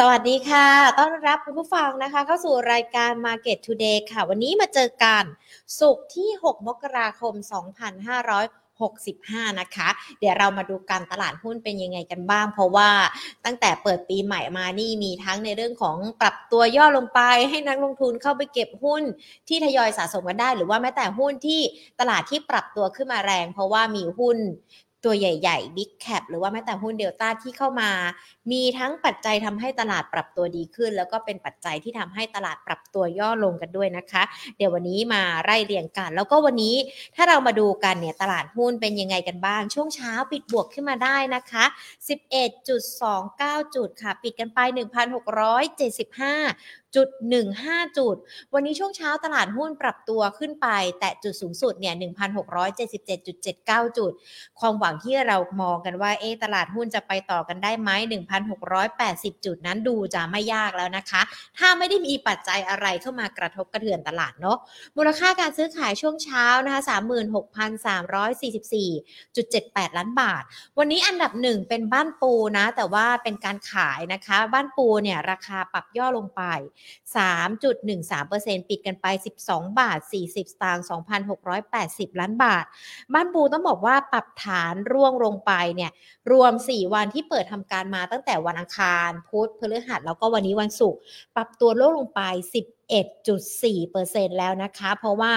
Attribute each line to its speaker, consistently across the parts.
Speaker 1: สวัสดีค่ะ ต้อนรับคุณผู้ฟังนะคะ เข้าสู่รายการ Market Today ค่ะ วันนี้มาเจอกันสุกที่ 6 มกราคม 2565 นะคะ เดี๋ยวเรามาดูการตลาดหุ้นเป็นยังไงกันบ้าง เพราะว่าตั้งแต่เปิดปีใหม่มานี่มีทั้งในเรื่องของปรับตัวย่อลงไป ให้นักลงทุนเข้าไปเก็บหุ้นที่ทยอยสะสมกันได้ หรือว่าแม้แต่หุ้นที่ตลาดที่ปรับตัวขึ้นมาแรง เพราะว่ามีหุ้น ตัวใหญ่ๆ Big Cap หรือว่าแม้แต่หุ้นเดลต้าที่เข้ามา มีทั้งปัจจัยทำให้ตลาดปรับตัวดีขึ้น แล้วก็เป็นปัจจัยที่ทำให้ตลาดปรับตัวย่อลงกันด้วยนะคะ เดี๋ยววันนี้มาไล่เรียงกัน แล้วก็วันนี้ถ้าเรามาดูกันเนี่ยตลาดหุ้นเป็นยังไงกันบ้าง ช่วงเช้าปิดบวกขึ้นมาได้นะคะ 11.29 จุดค่ะ ปิดกันไป 1,675 จุด15 จุด วันนี้ช่วงเช้าตลาดหุ้นปรับตัวขึ้นไป แต่จุดสูงสุดเนี่ย 1,677.79 จุด ความหวังที่เรามองกันว่า เอตลาดหุ้นจะไปต่อกันได้ไหม 1,680 จุดนั้นดูจะไม่ยากแล้วนะคะ ถ้าไม่ได้มีปัจจัยอะไรเข้ามากระทบกระเทือนตลาดเนาะ มูลค่าการซื้อขายช่วงเช้านะคะ 36,344.78 ล้านบาท วันนี้อันดับหนึ่งเป็นบ้านปูนะ แต่ว่าเป็นการขายนะคะ บ้านปูเนี่ยราคาปรับย่อลงไป3.13%ปิดกันไป 12 บาท 40 สตางค์ 2,680 ล้านบาท บ้านปูต้องบอกว่าปรับฐานร่วงลงไปเนี่ยรวม 4 วันที่เปิดทำการมาตั้งแต่วันอังคารพุธพฤหัสแล้วก็วันนี้วันศุกร์ปรับตัวลดลงไป11.4%แล้วนะคะ เพราะว่า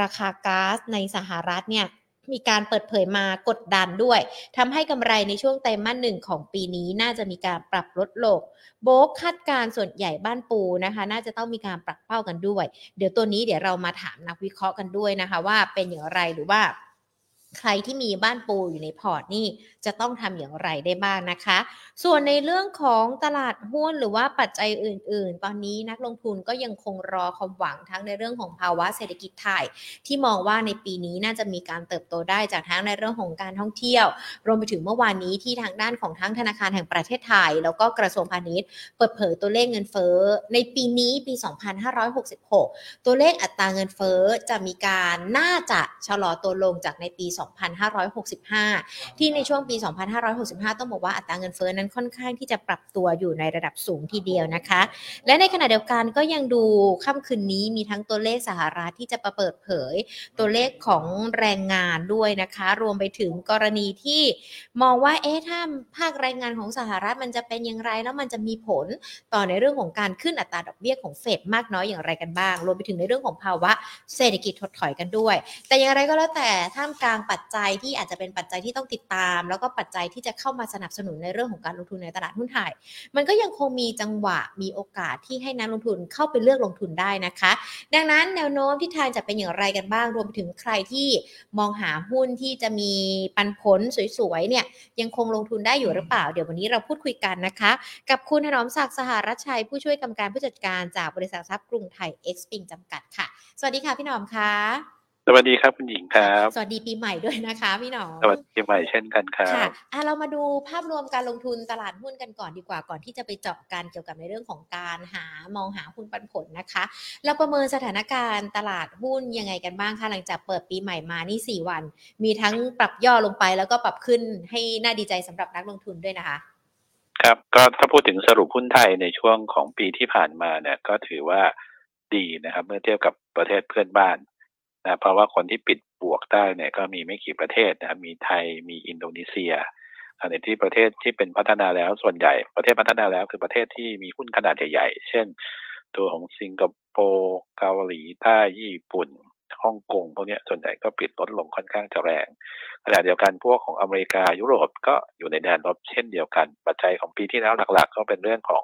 Speaker 1: ราคาก๊าซในสหรัฐเนี่ย มีการเปิดเผยมากดดันด้วยทำให้กำไรในช่วงไตรมาสหนึ่งของปีนี้น่าจะมีการปรับลดลงโบกคาดการส่วนใหญ่บ้านปูนะคะ น่าจะต้องมีการปรับเป้ากันด้วย เดี๋ยวตัวนี้เดี๋ยวเรามาถามนักวิเคราะห์กันด้วยนะคะ ว่าเป็นอย่างไรหรือว่า ใครที่มีบ้านปูอยู่ในพอร์ตนี่จะต้องทำอย่างไรได้บ้างนะคะ ส่วนในเรื่องของตลาดหุ้นหรือว่าปัจจัยอื่น ๆ ตอนนี้นักลงทุนก็ยังคงรอความหวังทั้งในเรื่องของภาวะเศรษฐกิจไทยที่มองว่าในปีนี้น่าจะมีการเติบโตได้จากทั้งในเรื่องของการท่องเที่ยว รวมไปถึงเมื่อวานนี้ที่ทางด้านของทั้งธนาคารแห่งประเทศไทย แล้วก็กระทรวงพาณิชย์ เปิดเผยตัวเลขเงินเฟ้อในปีนี้ปี 2566 ตัวเลขอัตราเงินเฟ้อจะมีการน่าจะชะลอตัวลงจากในปี2565 ที่ในช่วงปี 2565 ต้องบอกว่าอัตราเงินเฟ้อนั้นค่อนข้างที่จะปรับตัวอยู่ในระดับสูงทีเดียวนะคะ และในขณะเดียวกันก็ยังดูค่ำคืนนี้มีทั้งตัวเลขสหรัฐที่จะประเปิดเผย ตัวเลขของแรงงานด้วยนะคะ รวมไปถึงกรณีที่มองว่าเอ๊ะถ้าภาคแรงงานของสหรัฐมันจะเป็นอย่างไรแล้วมันจะมีผลต่อในเรื่องของการขึ้นอัตราดอกเบี้ยของเฟดมากน้อยอย่างไรกันบ้าง รวมไปถึงในเรื่องของภาวะเศรษฐกิจถดถอยกันด้วย แต่อย่างไรก็แล้วแต่ท่ามกลางปัจจัยที่อาจจะเป็นปัจจัยที่ต้องติดตาม แล้วก็ปัจจัยที่จะเข้ามาสนับสนุนในเรื่องของการลงทุนในตลาดหุ้นไทย มันก็ยังคงมีจังหวะมีโอกาสที่ให้นักลงทุนเข้าไปเลือกลงทุนได้นะคะ ดังนั้นแนวโน้มที่ทางจะเป็นอย่างไรกันบ้างรวมไปถึงใครที่มองหาหุ้นที่จะมีปันผลสวยๆเนี่ยยังคงลงทุนได้อยู่หรือเปล่า เดี๋ยววันนี้เราพูดคุยกันนะคะ กับคุณถนอมศักดิ์สหรัชชัย ผู้ช่วยกรรมการผู้จัดการจากบริษัททรัพย์กรุงไทยเอ็กซ์ปิงจำกัดค่ะ สวัสดีค่ะพี่หนอมค่ะ
Speaker 2: สวัสดีครับคุณหญิงครับ
Speaker 1: สวัสดีปีใหม่ด้วยนะคะพี่หนอม
Speaker 2: สวัสดีปีใหม่เช่นกันครับ
Speaker 1: ค่ะอะเรามาดูภาพรวมการลงทุนตลาดหุ้นกันก่อนดีกว่าก่อนที่จะไปเจาะกันเกี่ยวกับในเรื่องของการหามองหาหุ้นปันผลนะคะ เราประเมินสถานการณ์ตลาดหุ้นยังไงกันบ้างคะหลังจากเปิดปีใหม่มานี่ 4 วัน มีทั้งปรับย่อลงไปแล้วก็ปรับขึ้นให้น่าดีใจสำหรับนักลงทุนด้วยนะคะ
Speaker 2: ครับก็ถ้าพูดถึงสรุปหุ้นไทยในช่วงของปีที่ผ่านมาเนี่ยก็ถือว่าดีนะครับ เมื่อเทียบกับประเทศเพื่อนบ้าน นะเพราะว่าคนที่ปิดบวกได้เนี่ยก็มีไม่กี่ประเทศนะครับมีไทยมีอินโดนีเซียในที่ประเทศที่เป็นพัฒนาแล้วส่วนใหญ่ประเทศพัฒนาแล้วคือประเทศที่มีหุ้นขนาดใหญ่ๆเช่น ตัวของสิงคโปร์เกาหลีใต้ญี่ปุ่นฮ่องกงพวกนี้ส่วนใหญ่ก็ปิดลดลงค่อนข้างจะแรงขณะเดียวกันพวกของอเมริกายุโรปก็อยู่ในแดนลบเช่นเดียวกัน ปัจจัยของปีที่แล้วหลักๆ ก็เป็นเรื่องของ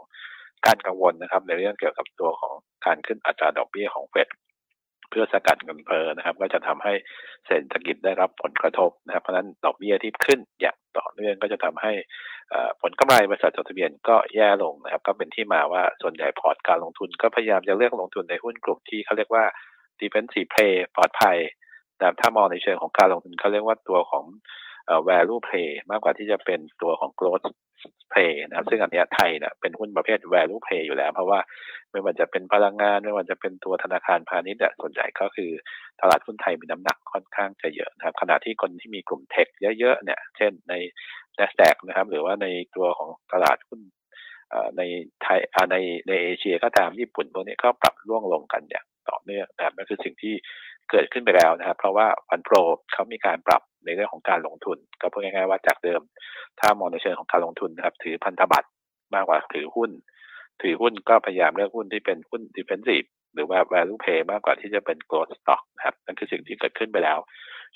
Speaker 2: การกังวลนะครับ ในเรื่องเกี่ยวกับตัวของการขึ้นอัตราดอกเบี้ยของเฟด เพื่อสกัดเงินเฟ้อนะครับ ก็จะทำให้เศรษฐกิจได้รับผลกระทบนะครับ เพราะฉะนั้นดอกเบี้ยที่ขึ้นอย่างต่อเนื่องก็จะทำให้ผลกำไรบริษัทจดทะเบียนก็แย่ลงนะครับ ก็เป็นที่มาว่าส่วนใหญ่พอร์ตการลงทุน ก็พยายามจะเลือกลงทุนในหุ้นกลุ่มที่เขาเรียกว่า defensive play ปลอดภัยนะครับถ้ามองในเชิงของการลงทุนเขาเรียกว่าตัวของ value play มากกว่าที่จะเป็นตัวของ growth play นะครับซึ่งอันนี้ไทยเนี่ยเป็นหุ้นประเภท value play อยู่แล้ว เพราะว่าไม่ว่าจะเป็นพลังงาน ไม่ว่าจะเป็นตัวธนาคารพาณิชย์ส่วนใหญ่ก็คือตลาดหุ้นไทยมีน้ำหนักค่อนข้างจะเยอะนะครับขณะที่คนที่มีกลุ่มเทคเยอะๆเนี่ยเช่นใน NASDAQ นะครับหรือว่าในตัวของตลาดหุ้น ในไทยในในเอเชียก็ตามญี่ปุ่นพวกนี้ก็ปรับร่วงลงกันอย่างต่อเนื่องนะครับนั่นคือสิ่งที่เกิดขึ้นไปแล้วนะครับ เพราะว่าฟันโปรเขามีการปรับในเรื่องของการลงทุน ก็พูดง่ายๆว่าจากเดิม ถ้ามองในเชิงของการลงทุนนะครับ ถือพันธบัตรมากกว่าถือหุ้น ถือหุ้นก็พยายามเลือกหุ้นที่เป็นหุ้น defensive หรือว่า value play มากกว่าที่จะเป็น growth stock นะครับนั่นคือสิ่งที่เกิดขึ้นไปแล้ว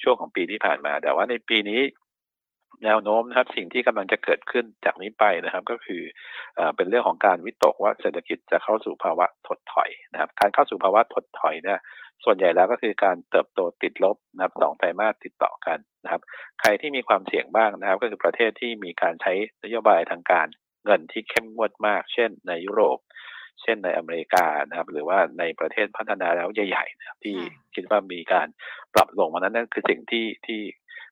Speaker 2: ช่วงของปีที่ผ่านมา แต่ว่าในปีนี้ แนวโน้มนะครับสิ่งที่กำลังจะเกิดขึ้นจากนี้ไปนะครับ ก็คือเป็นเรื่องของการวิตกว่าเศรษฐกิจจะเข้าสู่ภาวะถดถอยนะครับ การเข้าสู่ภาวะถดถอยเนี่ยส่วนใหญ่แล้วก็คือการเติบโตติดลบนะครับสองไตรมาสติดต่อกันนะครับ ใครที่มีความเสี่ยงบ้างนะครับ ก็คือประเทศที่มีการใช้นโยบายทางการเงินที่เข้มงวดมาก เช่น ในยุโรป เช่นในอเมริกานะครับ หรือว่าในประเทศพัฒนาแล้วใหญ่ๆนะครับที่คิดว่ามีการปรับลงมานั้นนั่นคือสิ่งที่ที่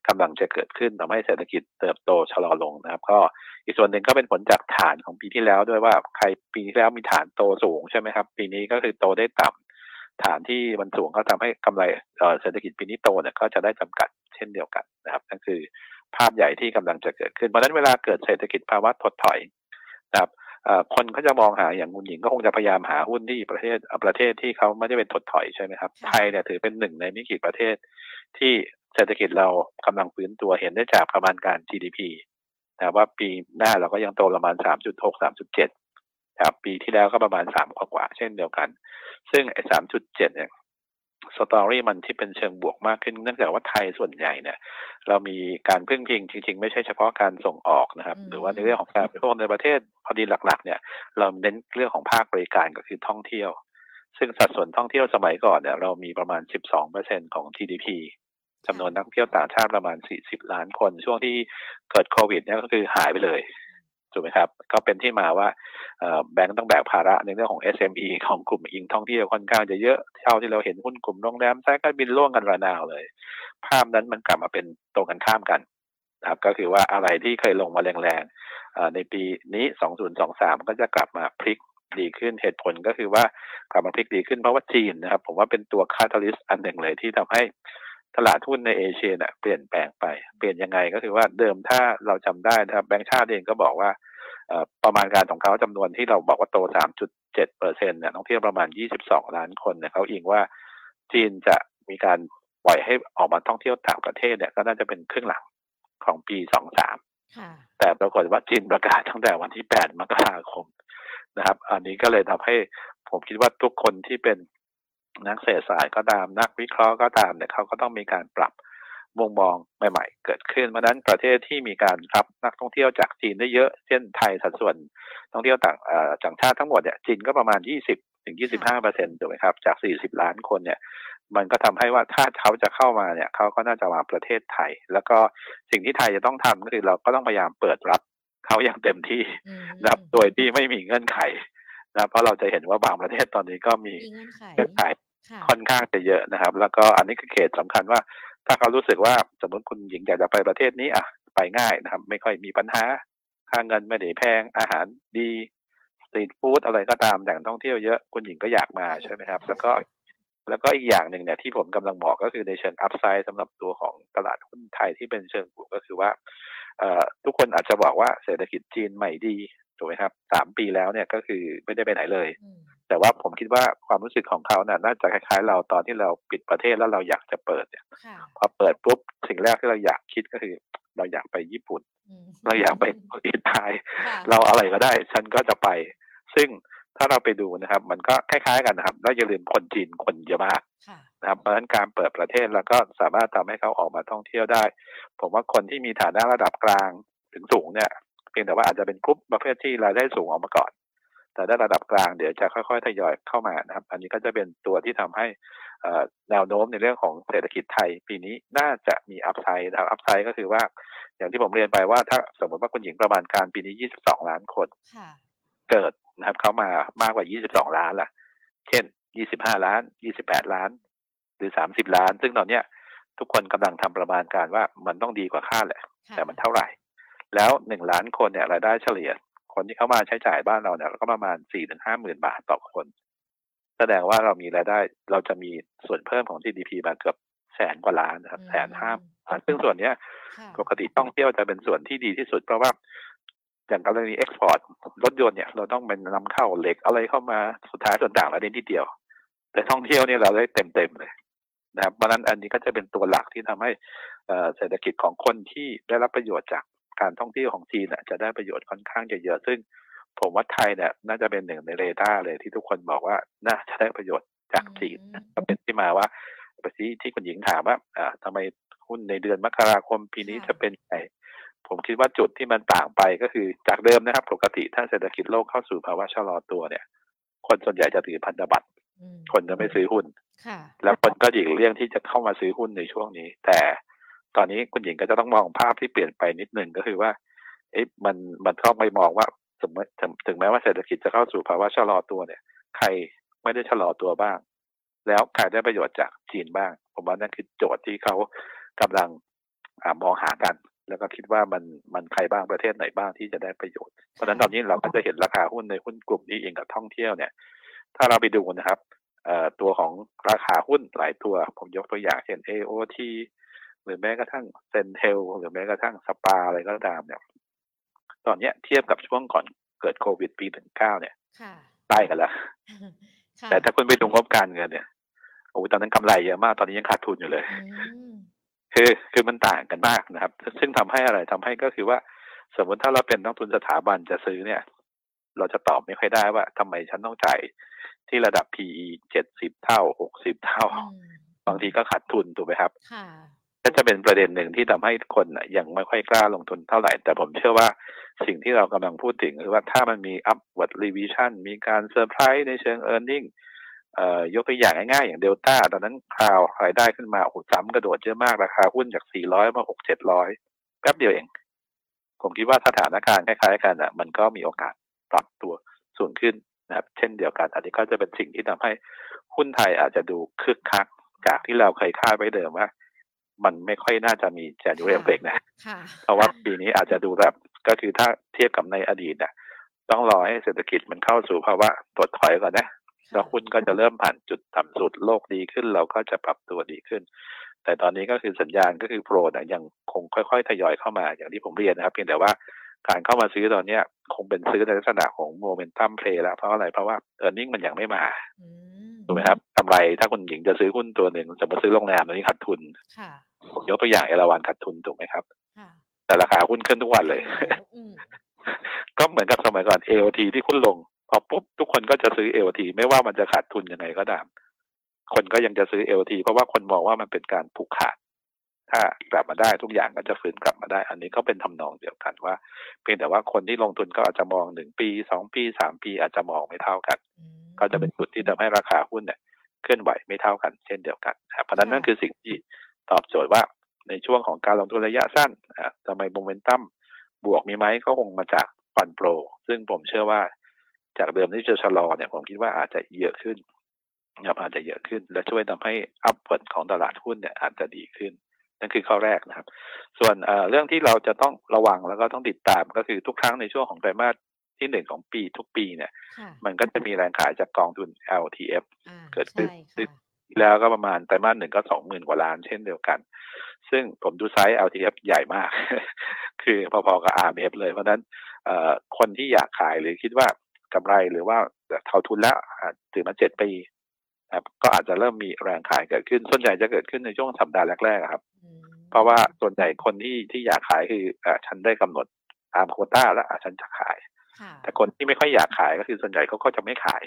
Speaker 2: กำลังจะเกิดขึ้นทำให้เศรษฐกิจเติบโตชะลอลงนะครับ ก็อีกส่วนหนึ่งก็เป็นผลจากฐานของปีที่แล้วด้วยว่าใครปีที่แล้วมีฐานโตสูงใช่ไหมครับ ปีนี้ก็คือโตได้ต่ำฐานที่มันสูงก็ทำให้กำไรเศรษฐกิจปีนี้โตเนี่ยก็จะได้จำกัดเช่นเดียวกันนะครับนั่นคือภาพใหญ่ที่กำลังจะเกิดขึ้นเพราะนั้นเวลาเกิดเศรษฐกิจภาวะถดถอยนะครับคนเขาจะมองหาอย่างคุณหญิงก็คงจะพยายามหาหุ้นที่ประเทศประเทศที่เขาไม่ได้เป็นถดถอยใช่ไหมครับไทยเนี่ยถือเป็นหนึ่งในไม่กี่ประเทศที่ เศรษฐกิจเรากำลังฟื้นตัวเห็นได้จากประมาณการ GDP นะว่าปีหน้าเราก็ยังโตประมาณ 3.6 3.7ครับปีที่แล้วก็ประมาณ3กว่าเช่นเดียวกัน ซึ่งไอ้3.7 เนี่ยสตอรี่มันที่เป็นเชิงบวกมากขึ้นเนื่องจากว่าไทยส่วนใหญ่เนี่ย เรามีการพึ่งพิงจริง ๆ ไม่ใช่เฉพาะการส่งออกนะครับ หรือว่าในเรื่องของการบริโภคในประเทศพอดีหลัก ๆ เนี่ย เราเน้นเรื่องของภาคบริการก็คือท่องเที่ยว ซึ่งสัดส่วนท่องเที่ยวสมัยก่อนเนี่ยเรามีประมาณ 12%ของ GDP จำนวนนักท่องเที่ยวต่างชาติประมาณ 40 ล้านคน ช่วงที่เกิดโควิดเนี่ยก็คือหายไปเลยถูกไหมครับก็เป็นที่มาว่าแบงก์ต้องแบกภาระในเรื่องของ SME ของกลุ่มอิงท่องเที่ยวค่อนข้างจะเยอะเท่าที่เราเห็นหุ้นกลุ่มโรงแรมสายการบินล่วงกันระนาวเลย ภาพนั้นมันกลับมาเป็นตรงกันข้ามกันนะครับก็คือว่าอะไรที่เคยลงมาแรงๆในปีนี้ 2023 ก็จะกลับมาพลิกดีขึ้นเหตุผลก็คือว่ากลับมาพลิกดีขึ้นเพราะว่าจีนนะครับ ผมว่าเป็นตัว catalyst อันหนึ่งเลยที่ทำให้ ตลาดหุ้นในเอเชียเนี่ยเปลี่ยนแปลงไป เปลี่ยนยังไงก็คือว่าเดิมถ้าเราจำได้นะครับแบงก์ชาติเองก็บอกว่าประมาณการของเขาจำนวนที่เราบอกว่าโต 3.7เปอร์เซ็นต์เนี่ยท่องเที่ยวประมาณ 22 ล้านคนเนี่ยเขาอิงว่าจีนจะมีการปล่อยให้ออกมาท่องเที่ยวต่างประเทศเนี่ยก็น่าจะเป็นครึ่งหลังของปี 23 แต่ปรากฏว่าจีนประกาศตั้งแต่วันที่ 8 มกราคมนะครับ อันนี้ก็เลยทำให้ผมคิดว่าทุกคนที่เป็น นักเศรษฐศาสตร์ก็ตามนักวิเคราะห์ก็ตามเนี่ยเขาก็ต้องมีการปรับมุมมองใหม่ ๆ เกิดขึ้นเพราะนั้นประเทศที่มีการรับนักท่องเที่ยวจากจีนได้เยอะ เช่นไทยสัดส่วนท่องเที่ยวต่างต่างชาติทั้งหมดเนี่ยจีนก็ประมาณ 20ถึง25เปอร์เซ็นต์ถูกไหมครับจาก 40 ล้านคนเนี่ยมันก็ทำให้ว่าถ้าเขาจะเข้ามาเนี่ยเขาก็น่าจะมาประเทศไทย แล้วก็สิ่งที่ไทยจะต้องทำก็คือเราก็ต้องพยายามเปิดรับเขาอย่างเต็มที่นะครับโดยที่ไม่มีเงื่อนไขนะเพราะเราจะเห็นว่าบางประเทศตอนนี้ก็มีเงื่อนไข ค่อนข้างจะเยอะนะครับ แล้วก็อันนี้คือเขตสำคัญว่า ถ้าเขารู้สึกว่าสมมติคุณหญิงอยากจะไปประเทศนี้อะไปง่ายนะครับ ไม่ค่อยมีปัญหาค่าเงินไม่ได้แพงอาหารดีสตรีทฟู้ดอะไรก็ตามแหล่งท่องเที่ยวเยอะคุณหญิงก็อยากมาใช่ไหมครับ แล้วก็แล้วก็อีกอย่างหนึ่งเนี่ยที่ผมกำลังบอกก็คือในเชิงอัพไซด์สำหรับตัวของตลาดหุ้นไทยที่เป็นเชิงบวกก็คือว่าทุกคนอาจจะบอกว่าเศรษฐกิจจีนใหม่ดี ถูกไหมครับสามปีแล้วเนี่ยก็คือไม่ได้ไปไหนเลย แต่ว่าผมคิดว่าความรู้สึกของเขาเนี่ยน่าจะคล้ายๆ เราตอนที่เราปิดประเทศแล้วเราอยากจะเปิดเนี่ยพอเปิดปุ๊บสิ่งแรกที่เราอยากคิดก็คือ เราอยากไปญี่ปุ่น เราอยากไปอิตาลีเราอะไรก็ได้ ฉันก็จะไป ซึ่งถ้าเราไปดูนะครับ มันก็คล้ายๆกันนะครับแล้วอย่าลืมคนจีนคนเยอะมากนะครับเพราะฉะนั้นการเปิดประเทศแล้วก็สามารถทำให้เขาออกมาท่องเที่ยวได้ ผมว่าคนที่มีฐานะระดับกลางถึงสูงเนี่ย เพียงแต่ว่าอาจจะเป็นกลุ่มประเภทที่รายได้สูงออกมาก่อน แต่ได้ระดับกลางเดี๋ยวจะค่อยๆทยอยเข้ามานะครับ อันนี้ก็จะเป็นตัวที่ทำให้แนวโน้มในเรื่องของเศรษฐกิจไทย ปีนี้น่าจะมีอัพไซด์นะครับอัพไซด์ก็คือว่า อย่างที่ผมเรียนไปว่าถ้าสมมติว่าคุณหญิงประมาณการปีนี้ 22 ล้านคนเกิดนะครับเข้ามามากกว่า 22 ล้านล่ะ เช่น 25 ล้าน 28 ล้าน หรือ 30 ล้าน ซึ่งตอนเนี้ยทุกคนกำลังทำประมาณการว่ามันต้องดีกว่าคาดแหละ แต่มันเท่าไหร่ แล้วหนึ่งล้านคนเนี่ยรายได้เฉลี่ย คนที่เข้ามาใช้จ่ายบ้านเราเนี่ยก็ประมาณสี่ถึงห้าหมื่นบาทต่อคน แสดงว่าเรามีรายได้เราจะมีส่วนเพิ่มของ GDP มาเกือบแสนกว่าล้านนะครับแสนห้าซึ่งส่วนเนี้ยปกติท่องเที่ยวจะเป็นส่วนที่ดีที่สุด เพราะว่าอย่างกรณีเอ็กซ์พอร์ตรถยนต์เนี่ยเราต้องเป็นนำเข้าเหล็กอะไรเข้ามาสุดท้ายส่วนต่างเราได้นิดเดียว แต่ท่องเที่ยวเนี่ยเราได้เต็มเต็มเลยนะครับเพราะนั้นอันนี้ก็จะเป็นตัวหลักที่ทำให้เศรษฐกิจของคนที่ได้รับประโยชน์จาก การท่องเที่ยวของจีนจะได้ประโยชน์ค่อนข้างเยอะซึ่งผมว่าไทยเนี่ยน่าจะเป็นหนึ่งในเรดาร์เลยที่ทุกคนบอกว่าน่าจะได้ประโยชน์จากจีนก็เป็นที่มาว่าที่ที่คุณหญิงถามว่าอ่าทำไมหุ้นในเดือนมกราคมปีนี้จะเป็นไงผมคิดว่าจุดที่มันต่างไปก็คือจากเดิมนะครับ ปกติถ้าเศรษฐกิจโลกเข้าสู่ภาวะชะลอตัวเนี่ย คนส่วนใหญ่จะถือพันธบัตรคนจะไม่ซื้อหุ้นแล้วคนก็หลีกเลี่ยงที่จะเข้ามาซื้อหุ้นในช่วงนี้ แต่ ตอนนี้คุณหญิงก็จะต้องมองภาพที่เปลี่ยนไปนิดนึงก็คือว่าเอ๊ะมันมันต้องไปมองว่าสมมติถึงแม้ว่าเศรษฐกิจจะเข้าสู่ภาวะชะลอตัวเนี่ย ใครไม่ได้ชะลอตัวบ้าง แล้วใครได้ประโยชน์จากจีนบ้าง ผมว่านั่นคือโจทย์ที่เขากำลังอมองหากัน แล้วก็คิดว่ามันมันใครบ้างประเทศไหนบ้างที่จะได้ประโยชน์เพราะฉะนั้นตอนนี้เราก็จะเห็นราคาหุ้นในหุ้นกลุ่มนี้เองกับท่องเที่ยวเนี่ย ถ้าเราไปดูนะครับตัวของราคาหุ้นหลายตัว ผมยกตัวอย่างเช่น AOT หรือแม้กระทั่งเซนเทลหรือแม้กระทั่งสปาอะไรก็ตามเนี่ย ตอนเนี้ยเทียบกับช่วงก่อนเกิดโควิดปีหนึ่งเก้าเนี่ยใต้กันแล้วแต่ถ้าคุณไปดูงบการเงินเนี่ยโอ้ตอนนั้นกำไรเยอะมากตอนนี้ยังขาดทุนอยู่เลยคือคือมันต่างกันมากนะครับ ซึ่งทำให้อะไรทำให้ก็คือว่า สมมติถ้าเราเป็นนักทุนสถาบันจะซื้อเนี่ย เราจะตอบไม่ค่อยได้ว่าทำไมฉันต้องจ่ายที่ระดับ PE เจ็ดสิบเท่าหกสิบเท่า บางทีก็ขาดทุนถูกไหมครับ ก็จะเป็นประเด็นหนึ่งที่ทำให้คนยังไม่ค่อยกล้าลงทุนเท่าไหร่ แต่ผมเชื่อว่าสิ่งที่เรากำลังพูดถึงคือว่าถ้ามันมี upward revision มีการเซอร์ไพรส์ในเชิง e a r n i n g เอ่อยกตัวอย่างง่ายๆ อย่างเดลต้าตอนนั้นคราวรายได้ขึ้นมาโอ้โหซ้ำกระโดดเยอะมาก ราคาหุ้นจาก 400 มา 6 700แป๊บเดียวเอง ผมคิดว่าสถานการณ์คล้ายๆกันอะมันก็มีโอกาสปรับตัวสูงขึ้นนะครับเช่นเดียวกัน อันนี้ก็จะเป็นสิ่งที่ทำให้หุ้นไทยอาจจะดูคึกคัก จากที่เราเคยคาดไว้เดิมว่า มันไม่ค่อยน่าจะมีแจนูเรลเฟกนะเพราะว่าปีนี้อาจจะดูแบบก็คือถ้าเทียบกับในอดีตเนี่ยต้องรอให้เศรษฐกิจมันเข้าสู่ภาวะถดถอยก่อนนะแล้วหุ้นก็จะเริ่มผ่านจุดต่ำสุดโลกดีขึ้น เราก็จะปรับตัวดีขึ้น แต่ตอนนี้ก็คือสัญญาณก็คือโปรนะยังคงค่อยๆทยอยเข้ามาอย่างที่ผมเรียนนะครับ เพียงแต่ว่าการเข้ามาซื้อตอนเนี้ย คงเป็นซื้อในลักษณะของโมเมนตัมเพลย์แล้วเพราะอะไรเพราะว่าเออร์เน็งมันยังไม่มาถูกไหมครับกำไรถ้าคุณหญิงจะซื้อหุ้นตัวหนึ่งจะมาซื้อโรงแรมตอนนี้ขาดทุน ผมยกตัวอย่างเอราวันขาดทุนถูกไหมครับ แต่ราคาหุ้นขึ้นทุกวันเลย ก็เหมือนกับสมัยก่อน AOT ที่คุณลง พอปุ๊บทุกคนก็จะซื้อ AOT ไม่ว่ามันจะขาดทุนยังไงก็ตาม คนก็ยังจะซื้อ AOT เพราะว่าคนมองว่ามันเป็นการผูกขาด ถ้ากลับมาได้ทุกอย่างก็จะฟื้นกลับมาได้ อันนี้ก็เป็นทำนองเดียวกันว่า เพียงแต่ว่าคนที่ลงทุนก็อาจจะมองหนึ่งปีสองปีสามปีอาจจะมองไม่เท่ากัน ก็จะเป็นจุดที่ทำให้ราคาหุ้นเนี่ยเคลื่อนไหวไม่เท่ากันเช่นเดียวกันเพราะนั้นนั่นคือสิ่งที่ ตอบโจทย์ว่าในช่วงของการลงทุนระยะสั้นทำไมโมเมนตัมบวกมีไหมก็คงมาจากฟันโปร ซึ่งผมเชื่อว่าจากเดิมที่จะชะลอเนี่ยผมคิดว่าอาจจะเยอะขึ้นนะครับอาจจะเยอะขึ้น และช่วยทำให้ upward ของตลาดหุ้นเนี่ยอาจจะดีขึ้น นั่นคือข้อแรกนะครับ ส่วนเรื่องที่เราจะต้องระวังแล้วก็ต้องติดตามก็คือทุกครั้งในช่วงของไตรมาสที่หนึ่งของปีทุกปีเนี่ย มันก็จะมีแรงขายจากกองทุน LTF เกิดขึ้น แล้วก็ประมาณไตรมาสหนึ่งก็สองหมื่นกว่าล้านเช่นเดียวกัน ซึ่งผมดู size LTF ใหญ่มาก คือพอๆกับ RMF เลย เพราะนั้นคนที่อยากขายหรือคิดว่ากำไรหรือว่าเท่าทุนแล้วถือมาเจ็ดปีก็อาจจะเริ่มมีแรงขายเกิดขึ้น ส่วนใหญ่จะเกิดขึ้นในช่วงสัปดาห์แรกๆครับ เพราะว่าส่วนใหญ่คนที่ที่อยากขายคืออฉันได้กำหนดตามโคต้าแล้วฉันจะขาย แต่คนที่ไม่ค่อยอยากขายก็คือส่วนใหญ่เขาก็จะไม่ขาย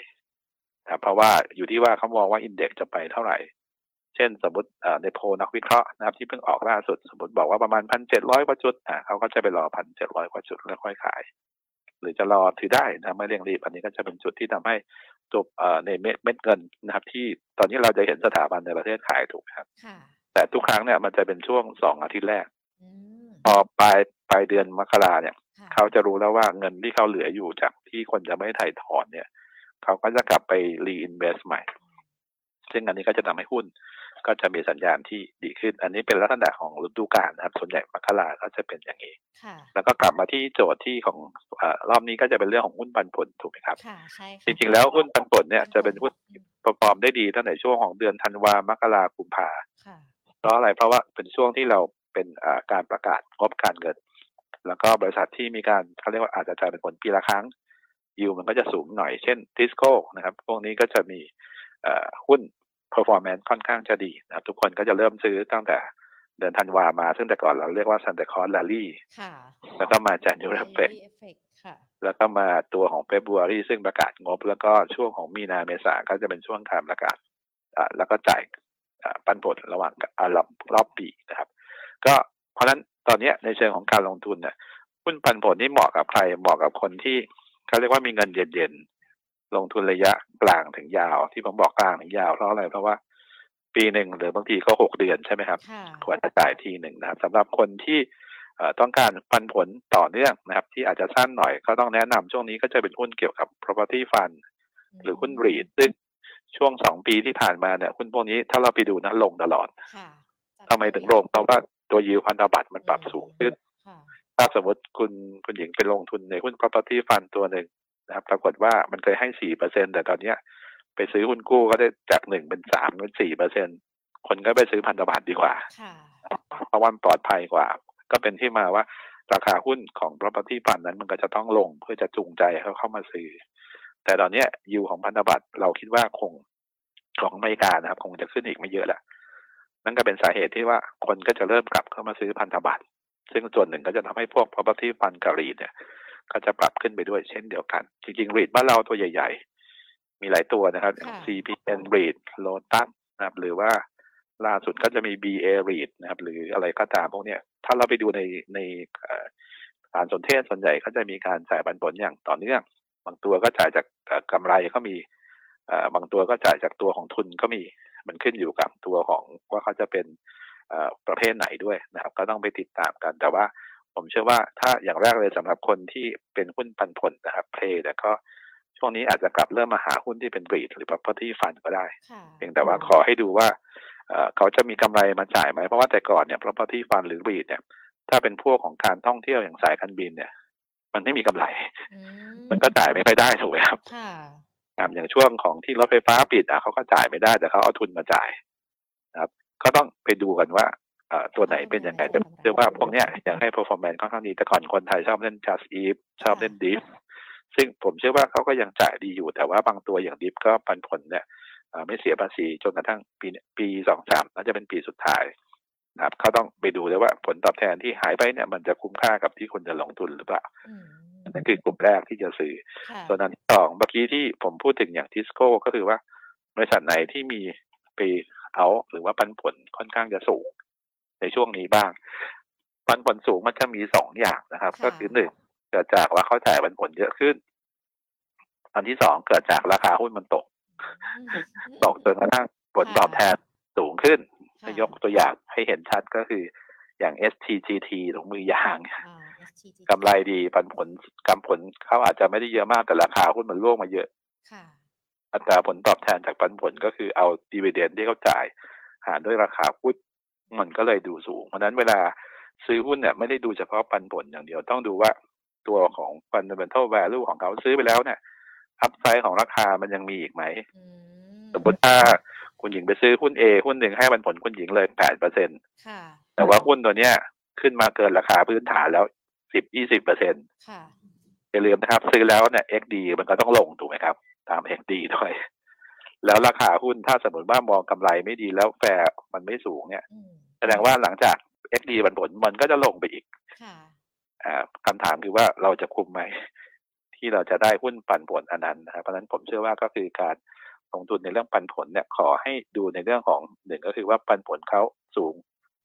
Speaker 2: นะเพราะว่าอยู่ที่ว่าเขามองว่าอินเด็กซ์จะไปเท่าไหร่ เช่นสมมติในโพนักวิเคราะห์นะครับที่เพิ่งออกล่าสุด สมมติบอกว่าประมาณพันเจ็ดร้อยกว่าจุดอ่าเขาก็จะไปรอพันเจ็ดร้อยกว่าจุดแล้วค่อยขาย หรือจะรอถือได้นะไม่เร่งรีบอันนี้ก็จะเป็นจุดที่ทำให้ตัวในเม็ดเงินนะครับ ที่ตอนนี้เราจะเห็นสถาบันในประเทศขายถูกครับแต่ทุกครั้งเนี่ยมันจะเป็นช่วงสองอาทิตย์แรกพอปลายปลายเดือนมกราเนี่ย เขาจะรู้แล้วว่าเงินที่เขาเหลืออยู่จากที่คนจะไม่ถ่ายถอนเนี่ย เขาก็จะกลับไปรีอินเวสใหม่ ซึ่งอันนี้ก็จะทำให้หุ้นก็จะมีสัญญาณที่ดีขึ้น อันนี้เป็นลักษณะของฤดูกาลนะครับ ส่วนใหญ่มกราก็จะเป็นอย่างนี้ แล้วก็กลับมาที่โจทย์ที่ของอรอบนี้ก็จะเป็นเรื่องของหุ้นปันผลถูกไหมครับ จริงๆแล้วหุ้นปันผลเนี่ยจะเป็นหุ้นประกอบได้ดีตั้งแต่ช่วงของเดือนธันวามกราคุมภาเพราะอะไร เพราะว่าเป็นช่วงที่เราเป็นการประกาศงบการเงิน แล้วก็บริษัทที่มีการเขาเรียกว่าอาจจะจ่ายเป็นผลปีละครั้ง ยิวมันก็จะสูงหน่อยเช่นทิสโก้นะครับ พวกนี้ก็จะมีหุ้น performance ค่อนข้างจะดีนะครับ ทุกคนก็จะเริ่มซื้อตั้งแต่เดือนธันวามา ซึ่งแต่ก่อนเราเรียกว่า Santa Claus Rally แล้วก็มา January Effect แล้วก็มาตัวของ February ซึ่งประกาศงบ แล้วก็ช่วงของมีนาเมษาก็จะเป็นช่วงการประกาศแล้วก็จ่ายปันผลระหว่างรอบรอบปีนะครับ ก็เพราะฉะนั้นตอนนี้ในเชิงของการลงทุนเนี่ยหุ้นปันผลนี่เหมาะกับใครเหมาะกับคนที่ เขาเรียกว่ามีเงินเย็นๆลงทุนระยะกลางถึงยาว ที่ผมบอกกลางถึงยาวเพราะอะไรเพราะว่าปีหนึ่งหรือบางทีก็หกเดือนใช่ไหมครับควรจะจ่ายทีหนึ่งนะครับสำหรับคนที่ต้องการปันผลต่อเนื่องนะครับ ที่อาจจะสั้นหน่อยก็ต้องแนะนำช่วงนี้ก็จะเป็นหุ้นเกี่ยวกับ property fund หรือหุ้นรีดซึ่งช่วงสองปีที่ผ่านมาเนี่ยหุ้นพวกนี้ถ้าเราไปดูนะลงตลอดทำไมถึงลงเพราะว่าตัวยิวพันธบัตรมันปรับสูงขึ้น ถ้าสมมติคุณคุณหญิงไปลงทุนในหุ้น property fund ตัวหนึ่งนะครับ ปรากฏว่ามันเคยให้สี่เปอร์เซ็นแต่ตอนเนี้ย ไปซื้อหุ้นกู้ก็ได้จากหนึ่งเป็นสามเป็นสี่เปอร์เซ็นคนก็ไปซื้อพันธบัตรดีกว่าเพราะว่าปลอดภัยกว่า ก็เป็นที่มาว่าราคาหุ้นของ property fund นั้นมันก็จะต้องลงเพื่อจะจูงใจเขาเข้ามาซื้อ แต่ตอนนี้ยิวของพันธบัตรเราคิดว่าคงของอเมริกานะครับ คงจะขึ้นอีกไม่เยอะแหละนั่นก็เป็นสาเหตุที่ว่าคนก็จะเริ่มกลับเข้ามาซื้อพันธบัตร ซึ่งส่วนหนึ่งก็จะทำให้พวก property fund กับ REIT เนี่ย ก็จะปรับขึ้นไปด้วยเช่นเดียวกัน จริงๆ REIT บ้านเราตัวใหญ่ ๆ มีหลายตัวนะครับ CPN REIT Lotus นะครับ หรือว่าล่าสุดก็จะมี BA REIT นะครับ หรืออะไรก็ตามพวกเนี้ยถ้าเราไปดูในในสารสนเทศส่วนใหญ่ก็จะมีการจ่ายปันผลอย่างต่อเนื่องบางตัวก็จ่ายจากกำไรก็มีบางตัวก็จ่ายจากตัวของทุนก็มี มันขึ้นอยู่กับตัวของว่าเขาจะเป็น ประเภทไหนด้วยนะครับก็ต้องไปติดตามกัน แต่ว่าผมเชื่อว่าถ้าอย่างแรกเลยสำหรับคนที่เป็นหุ้นปันผลนะครับเพลแต่ก็ช่วงนี้อาจจะกลับเริ่มมาหาหุ้นที่เป็นบรีดหรือ property fund ก็ได้เพียงแต่ว่าขอให้ดูว่าเขาจะมีกำไรมาจ่ายไหมเพราะว่าแต่ก่อนเนี่ย property fund หรือบรีดเนี่ย ถ้าเป็นพวกของการท่องเที่ยวอย่างสายการบินเนี่ย มันไม่มีกำไร มันก็จ่ายไม่ค่อยได้ถูกไหมครับอย่างช่วงของที่รถไฟฟ้าปิดอะเขาก็จ่ายไม่ได้แต่เขาเอาทุนมาจ่ายนะครับ ก็ต้องไปดูกันว่าตัวไหนเป็นยังไงแต่เรียกว่าพวกเนี้ยอยากให้ performance ค่อนข้างดีแต่ก่อนคนไทยชอบเล่น just eat ชอบเล่น deep ซึ่งผมเชื่อว่าเขาก็ยังจ่ายดีอยู่แต่ว่าบางตัวอย่างดิฟก็ปันผลเนี่ยไม่เสียภาษีจนกระทั่งปีปีสองสามน่าจะเป็นปีสุดท้ายนะครับเขาต้องไปดูเลยว่าผลตอบแทนที่หายไปเนี่ย มันจะคุ้มค่ากับที่คุณจะลงทุนหรือเปล่านั่นคือกลุ่มแรกที่จะซื้อส่วนอันที่สองเมื่อกี้ที่ผมพูดถึงอย่างทิสโก้ก็คือว่าบริษัทไหนที่มีไป เอาหรือว่าปันผลค่อนข้างจะสูง ในช่วงนี้บ้าง ปันผลสูงมันจะมีสองอย่างนะครับ ก็คือหนึ่งเกิดจากว่าเขาจ่ายปันผลเยอะขึ้น อันที่สองเกิดจากราคาหุ้นมันตก ตกจนกระทั่งผลตอบแทนสูงขึ้นยกตัวอย่างให้เห็นชัดก็คืออย่าง STGT ตรงมือยางกำไรดีปันผลกำผลเขาอาจจะไม่ได้เยอะมากแต่ราคาหุ้นมันร่วงมาเยอะ อัตราผลตอบแทนจากปันผลก็คือเอาดีเวเดนที่เขาจ่ายหารด้วยราคาหุ้นมันก็เลยดูสูง เพราะนั้นเวลาซื้อหุ้นเนี่ยไม่ได้ดูเฉพาะปันผลอย่างเดียวต้องดูว่าตัวของ fundamental value ของเขาซื้อไปแล้วเนี่ยอัพไซด์ของราคามันยังมีอีกไหมสมมติถ้าคุณหญิงไปซื้อหุ้น A หุ้นหนึ่งให้มันผลคุณหญิงเลยแปดเปอร์เซ็นต์แต่ว่าหุ้นตัวเนี้ยขึ้นมาเกินราคาพื้นฐานแล้วสิบยี่สิบเปอร์เซ็นต์อย่าลืมนะครับ ซื้อแล้วเนี่ย XD มันก็ต้องลงถูกไหมครับ ตาม XD ด้วย แล้วราคาหุ้นถ้าสมมติว่ามองกำไรไม่ดีแล้วแฟร์มันไม่สูงเนี่ย แสดงว่าหลังจาก XD บันผลมันก็จะลงไปอีกคำถามคือว่าเราจะคุมไหม ที่เราจะได้หุ้นปันผลอันนั้นนะครับเพราะนั้นผมเชื่อว่าก็คือการลงทุนในเรื่องปันผลเนี่ยขอให้ดูในเรื่องของหนึ่งก็คือว่าปันผลเขาสูง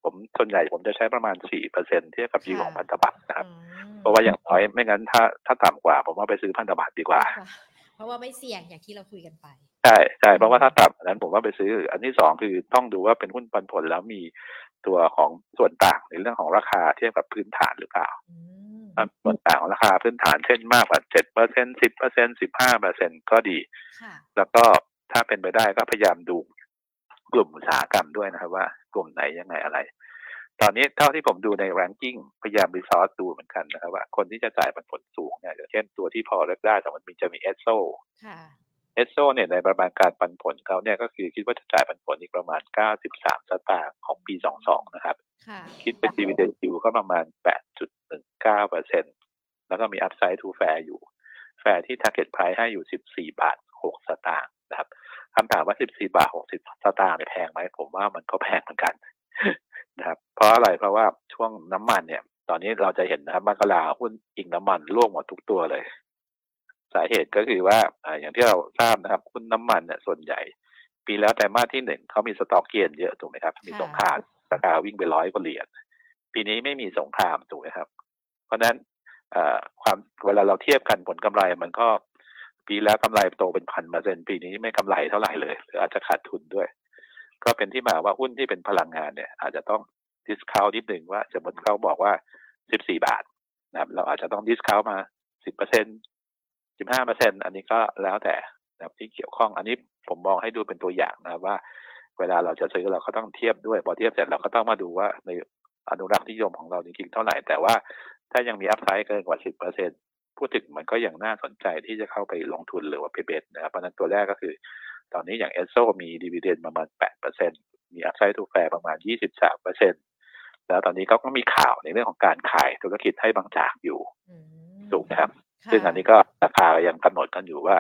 Speaker 2: ผมส่วนใหญ่ผมจะใช้ประมาณสี่เปอร์เซ็นเทียบกับยีของพันธบัตรนะครับ เพราะว่าอย่างน้อยไม่งั้นถ้าถ้าต่ำกว่า ผมว่าไปซื้อพันธบัตรดีกว่า
Speaker 1: เพราะว่าไม่เสี่ยงอย่างที่เราคุยกันไป
Speaker 2: ใช่ใช่เพราะว่าถ้าต่ำนั้นผมว่าไปซื้อ อันที่สองคือต้องดูว่าเป็นหุ้นปันผลแล้วมีตัวของส่วนต่างในเรื่องของราคาเทียบกับพื้นฐานหรือเปล่าส่วนต่างของราคาพื้นฐานเช่นมากกว่าเจ็ดเปอร์เซ็นสิบเปอร์เซ็นสิบห้าเปอร์เซ็นก็ดี แล้วก็ถ้าเป็นไปได้ก็พยายามดูกลุ่มอุตสาหกรรมด้วยนะครับว่ากลุ่มไหนยังไงอะไร ตอนนี้เท่าที่ผมดูใน ranking พยายาม re-sort ดูเหมือนกันนะครับว่าคนที่จะจ่ายปันผลสูงเนี่ยอย่างเช่นตัวที่พอเลือกได้แต่มันมีจะมีเอสโซเอสโซเนี่ยในประมาณการปันผลเขาเนี่ยก็คือคิดว่าจะจ่ายปันผลอีกประมาณ 93 สตางค์ของปี 22 นะครับ
Speaker 1: ค่ะ
Speaker 2: คิดเป็นดีเวเดนยิวก็ประมาณ 8.19เปอร์เซ็นต์แล้วก็มี upside to fair อยู่ แฟร์ที่ target price ให้อยู่ 14 บาท 6 สตางค์นะครับคำถามว่า 14 บาท 60 สตางค์เนี่ยแพงไหมผมว่ามันก็แพงเหมือนกัน นะครับเพราะอะไรเพราะว่าช่วงน้ำมันเนี่ย ตอนนี้เราจะเห็นนะครับมกราหุ้นอิงน้ำมันร่วงหมดทุกตัวเลย สาเหตุก็คือว่าอ่าอย่างที่เราทราบนะครับหุ้นน้ำมันเนี่ยส่วนใหญ่ ปีแล้วไตรมาสที่หนึ่งเขามี stock gain เยอะถูกไหมครับ มีสงครามราคาวิ่งไปร้อยกว่าเหรียญปีนี้ไม่มีสงครามถูกไหมครับ เพราะฉะนั้นเอ่อความเวลาเราเทียบกันผลกำไรมันก็ปีแล้วกำไรโตเป็นพันเปอร์เซ็นต์ปีนี้ไม่กำไรเท่าไหร่เลยหรืออาจจะขาดทุนด้วย ก็เป็นที่มาว่าหุ้นที่เป็นพลังงานเนี่ย อาจจะต้อง discount นิดหนึ่งว่าสมมติเขาบอกว่าสิบสี่บาทนะครับ เราอาจจะต้อง discount มาสิบเปอร์เซ็นต์สิบห้าเปอร์เซ็นต์อันนี้ก็แล้วแต่นะครับที่เกี่ยวข้องอันนี้ผมมองให้ดูเป็นตัวอย่างนะครับว่า เวลาเราจะซื้อเราก็ต้องเทียบด้วยพอเทียบเสร็จเราก็ต้องมาดูว่าในอนุรักษ์นิยมของเราจริงๆเท่าไหร่ แต่ว่าถ้ายังมี upside เกินกว่าสิบเปอร์เซ็นต์พูดถึงมันก็ยังน่าสนใจที่จะเข้าไปลงทุนหรือว่าไป bet นะครับเพราะนั้นตัวแรกก็คือ ตอนนี้อย่างเอสโซมี dividend ประมาณแปดเปอร์เซ็นต์มี upside to fair ประมาณยี่สิบสามเปอร์เซ็นต์แล้วตอนนี้เขาก็มีข่าวในเรื่องของการขายธุรกิจให้บางจากอยู่
Speaker 1: อืม
Speaker 2: ถูกนะครับ
Speaker 1: ค่ะ
Speaker 2: ซึ่งอันนี้ก็ราคายังกำหนดกันอยู่ว่า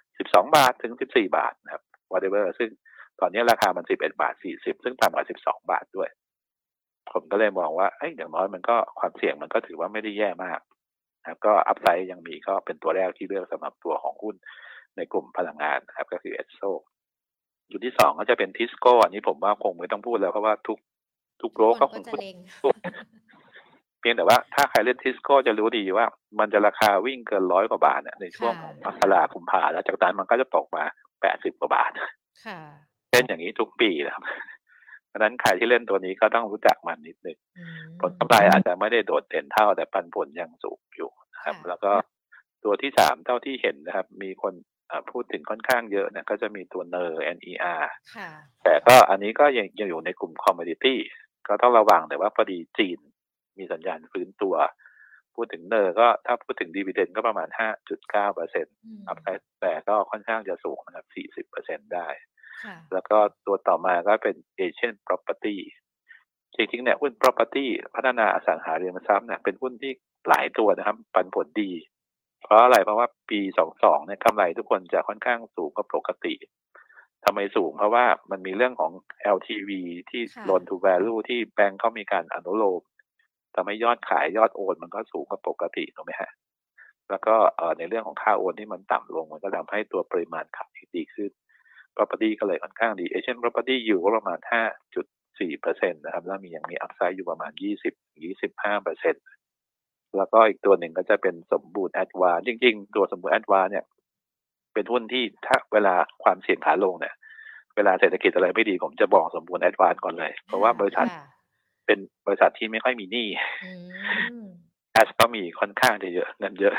Speaker 2: 12 บาทถึง 14 บาทนะครับ whatever ซึ่งตอนนี้ราคามัน 11 บาท 40 ซึ่งต่ำกว่า 12 บาทด้วย ผมก็เลยมองว่าเอ้ยอย่างน้อยมันก็ความเสี่ยงมันก็ถือว่าไม่ได้แย่มากนะครับก็ upside ยังมีก็เป็นตัวแรกที่เลือกสำหรับตัวของหุ้น ในกลุ่มพลังงานนะครับก็คือเอสโซตัวที่สองก็จะเป็นทิสโก้อันนี้ผมว่าคงไม่ต้องพูดแล้วเพราะว่าทุกทุกโรคก็ค
Speaker 1: คน
Speaker 2: ง
Speaker 1: จะ
Speaker 2: พูด
Speaker 1: เล็ง
Speaker 2: เพียงแต่ว่าถ้าใครเล่นทิสโก้จะรู้ดีว่า มันจะราคาวิ่งเกินร้อยกว่าบาทเนี่ยในช่วงของมกราคมพาแล้วจากนั้นมันก็จะตกมาแปดสิบกว่าบาท
Speaker 1: ค่ะ
Speaker 2: เล่นอย่างนี้ทุกปีนะครับเพราะฉะนั้นใครที่เล่นตัวนี้ก็ต้องรู้จักมันนิดนึง
Speaker 1: อืม
Speaker 2: ผลกำไรอาจจะไม่ได้โดดเด่นเท่าแต่ปันผลยังสูงอยู่นะครับ
Speaker 1: ค่ะ
Speaker 2: แล้วก็ตัวที่สามเท่าที่เห็นนะครับ มีคนอ่า พูดถึงค่อนข้างเยอะเนี่ยก็จะมีตัวเนอร์ NER
Speaker 1: ค่ะ
Speaker 2: แต่ก็อันนี้ก็ยังยังอยู่ในกลุ่มคอมม o ดิตี้ก็ต้องระวังแต่ว่าพอดีจีนมีสัญญาณฟื้นตัว พูดถึงเนอร์ก็ถ้าพูดถึงดีเวเดนก็ประมาณ 5.9เปอร์เซ็นต์
Speaker 1: อืม
Speaker 2: อัพไซด์แต่ก็ค่อนข้างจะสูงนะครับ40เปอร์เซ็นต์ได้
Speaker 1: ค่ะ
Speaker 2: แล้วก็ตัวต่อมาก็เป็นเอเชียน property จริงๆเนี่ยหุ้น property พัฒนาอสังหาริมทรัพย์เนี่ยเป็นหุ้นที่หลายตัวนะครับ ปันผลดี เพราะอะไรเพราะว่าปี22เนี่ยกำไรทุกคนจะค่อนข้างสูงกว่าปกติทำไมสูงเพราะว่ามันมีเรื่องของ LTV ที่
Speaker 1: ค่ะ
Speaker 2: loan to value ที่แบงก์เขามีการอนุโลมทำให้ยอดขายยอดโอนมันก็สูงกว่าปกติถูกไหมฮะ แล้วก็เอ่อในเรื่องของค่าโอนที่มันต่ำลง มันก็ทำให้ตัวปริมาณขายดีขึ้น property ก็เลยค่อนข้างดี Asian property อยู่ก็ประมาณ 5.4เปอร์เซ็นต์นะครับ แล้วมียังมี upside อยู่ประมาณ 20-25เปอร์เซ็นต์ แล้วก็อีกตัวหนึ่งก็จะเป็นสมบูรณ์ advance จริง ๆ ตัวสมบูรณ์ advance เนี่ย เป็นหุ้นที่ถ้าเวลาความเสี่ยงขาลงเนี่ย เวลาเศรษฐกิจอะไรไม่ดีผมจะบอกสมบูรณ์ advance ก่อนเลย เพราะว่าบริษัท
Speaker 1: ค่ะ
Speaker 2: เป็นบริษัทที่ไม่ค่อยมีหนี้
Speaker 1: อืม
Speaker 2: แอสก็มีค่อนข้างจะเยอะเงินเยอะ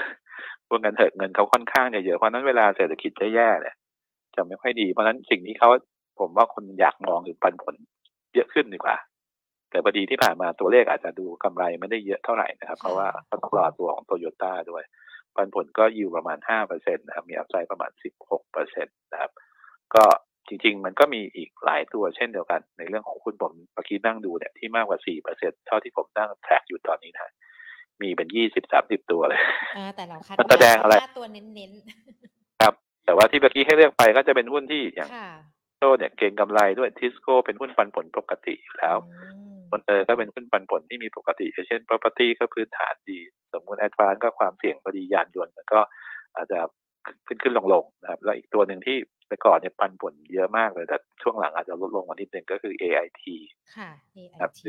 Speaker 2: พูดกันเถอะเงินเขาค่อนข้างจะเยอะเพราะฉะนั้นเวลาเศรษฐกิจจะแย่เนี่ยจะไม่ค่อยดีเพราะฉะนั้นสิ่งที่เขาผมว่าคนอยากมองคือปันผลเยอะขึ้นดีกว่า แต่พอดีที่ผ่านมาตัวเลขอาจจะดูกำไรไม่ได้เยอะเท่าไหร่นะครับ เพราะว่าก็ต้องรอตัวของโตโยต้าด้วย ปันผลก็อยู่ประมาณห้าเปอร์เซ็นต์นะครับ มี upside ประมาณสิบหกเปอร์เซ็นต์นะครับ ก็จริง ๆ มันก็มีอีกหลายตัวเช่นเดียวกัน ในเรื่องของคุณผมเมื่อกี้นั่งดูเนี่ยที่มากกว่าสี่เปอร์เซ็นเท่าที่ผมนั่ง track อยู่ตอนนี้นะมีเป็นยี่สิบสามสิบตัวเลย
Speaker 1: อ่าแต่เราคัด
Speaker 2: มันแสดงอะไร
Speaker 1: ห้าตัวเน้น
Speaker 2: ครับ แต่ว่าที่เมื่อกี้ให้เลือกไปก็จะเป็นหุ้นที่อย่าง
Speaker 1: ๆเอส
Speaker 2: โซเนี่ยเก็งกำไรด้วยทิสโก้เป็นหุ้นปันผลปกติอยู่แล้ว
Speaker 1: อืม
Speaker 2: มอนเตอร์ก็เป็นหุ้นปันผลที่มีปกติ เช่น property ก็พื้นฐานดี สมมุติแอดวานก็ความเสี่ยงพอดียานยนต์มันก็อาจจะขึ้นขึ้นลงลงนะครับ แล้วอีกตัวหนึ่งที่แต่ก่อนเนี่ยปันผลเยอะมากเลย แต่ช่วงหลังอาจจะลดลงมานิดนึงก็คือ AIT
Speaker 1: ค่ะ
Speaker 2: ครับ
Speaker 1: AIT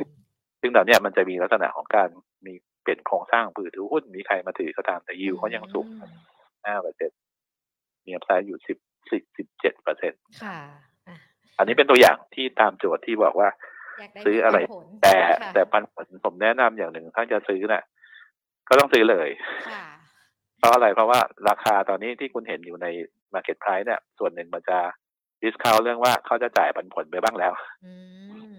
Speaker 2: ซึ่งตอนเนี้ยมันจะมีลักษณะของการมีเปลี่ยนโครงสร้างผือถือหุ้นมีใครมาถือก็ตามแต่ยิวเขายังสูง
Speaker 1: อืม
Speaker 2: ห้าเปอร์เซ็นต์มีอัพไซด์อยู่สิบสิบสิบเจ็ดเปอร์เซ็นต์
Speaker 1: ค่ะอะ
Speaker 2: อันนี้เป็นตัวอย่างที่ตามโจทย์ที่บอกว่า
Speaker 1: อยากได้
Speaker 2: ซื้ออะไร
Speaker 1: ผล
Speaker 2: แต่
Speaker 1: ค่ะ
Speaker 2: แต่ปันผลผมแนะนำอย่างหนึ่งถ้าจะซื้อน่ะ ก็ต้องซื้อเลย
Speaker 1: ค่ะ
Speaker 2: เพราะอะไรเพราะว่าราคาตอนนี้ที่คุณเห็นอยู่ใน Market Price เนี่ย ส่วนหนึ่งมันจะดิสคาวเรื่องว่าเขาจะจ่ายปันผลไปบ้างแล้ว
Speaker 1: อืม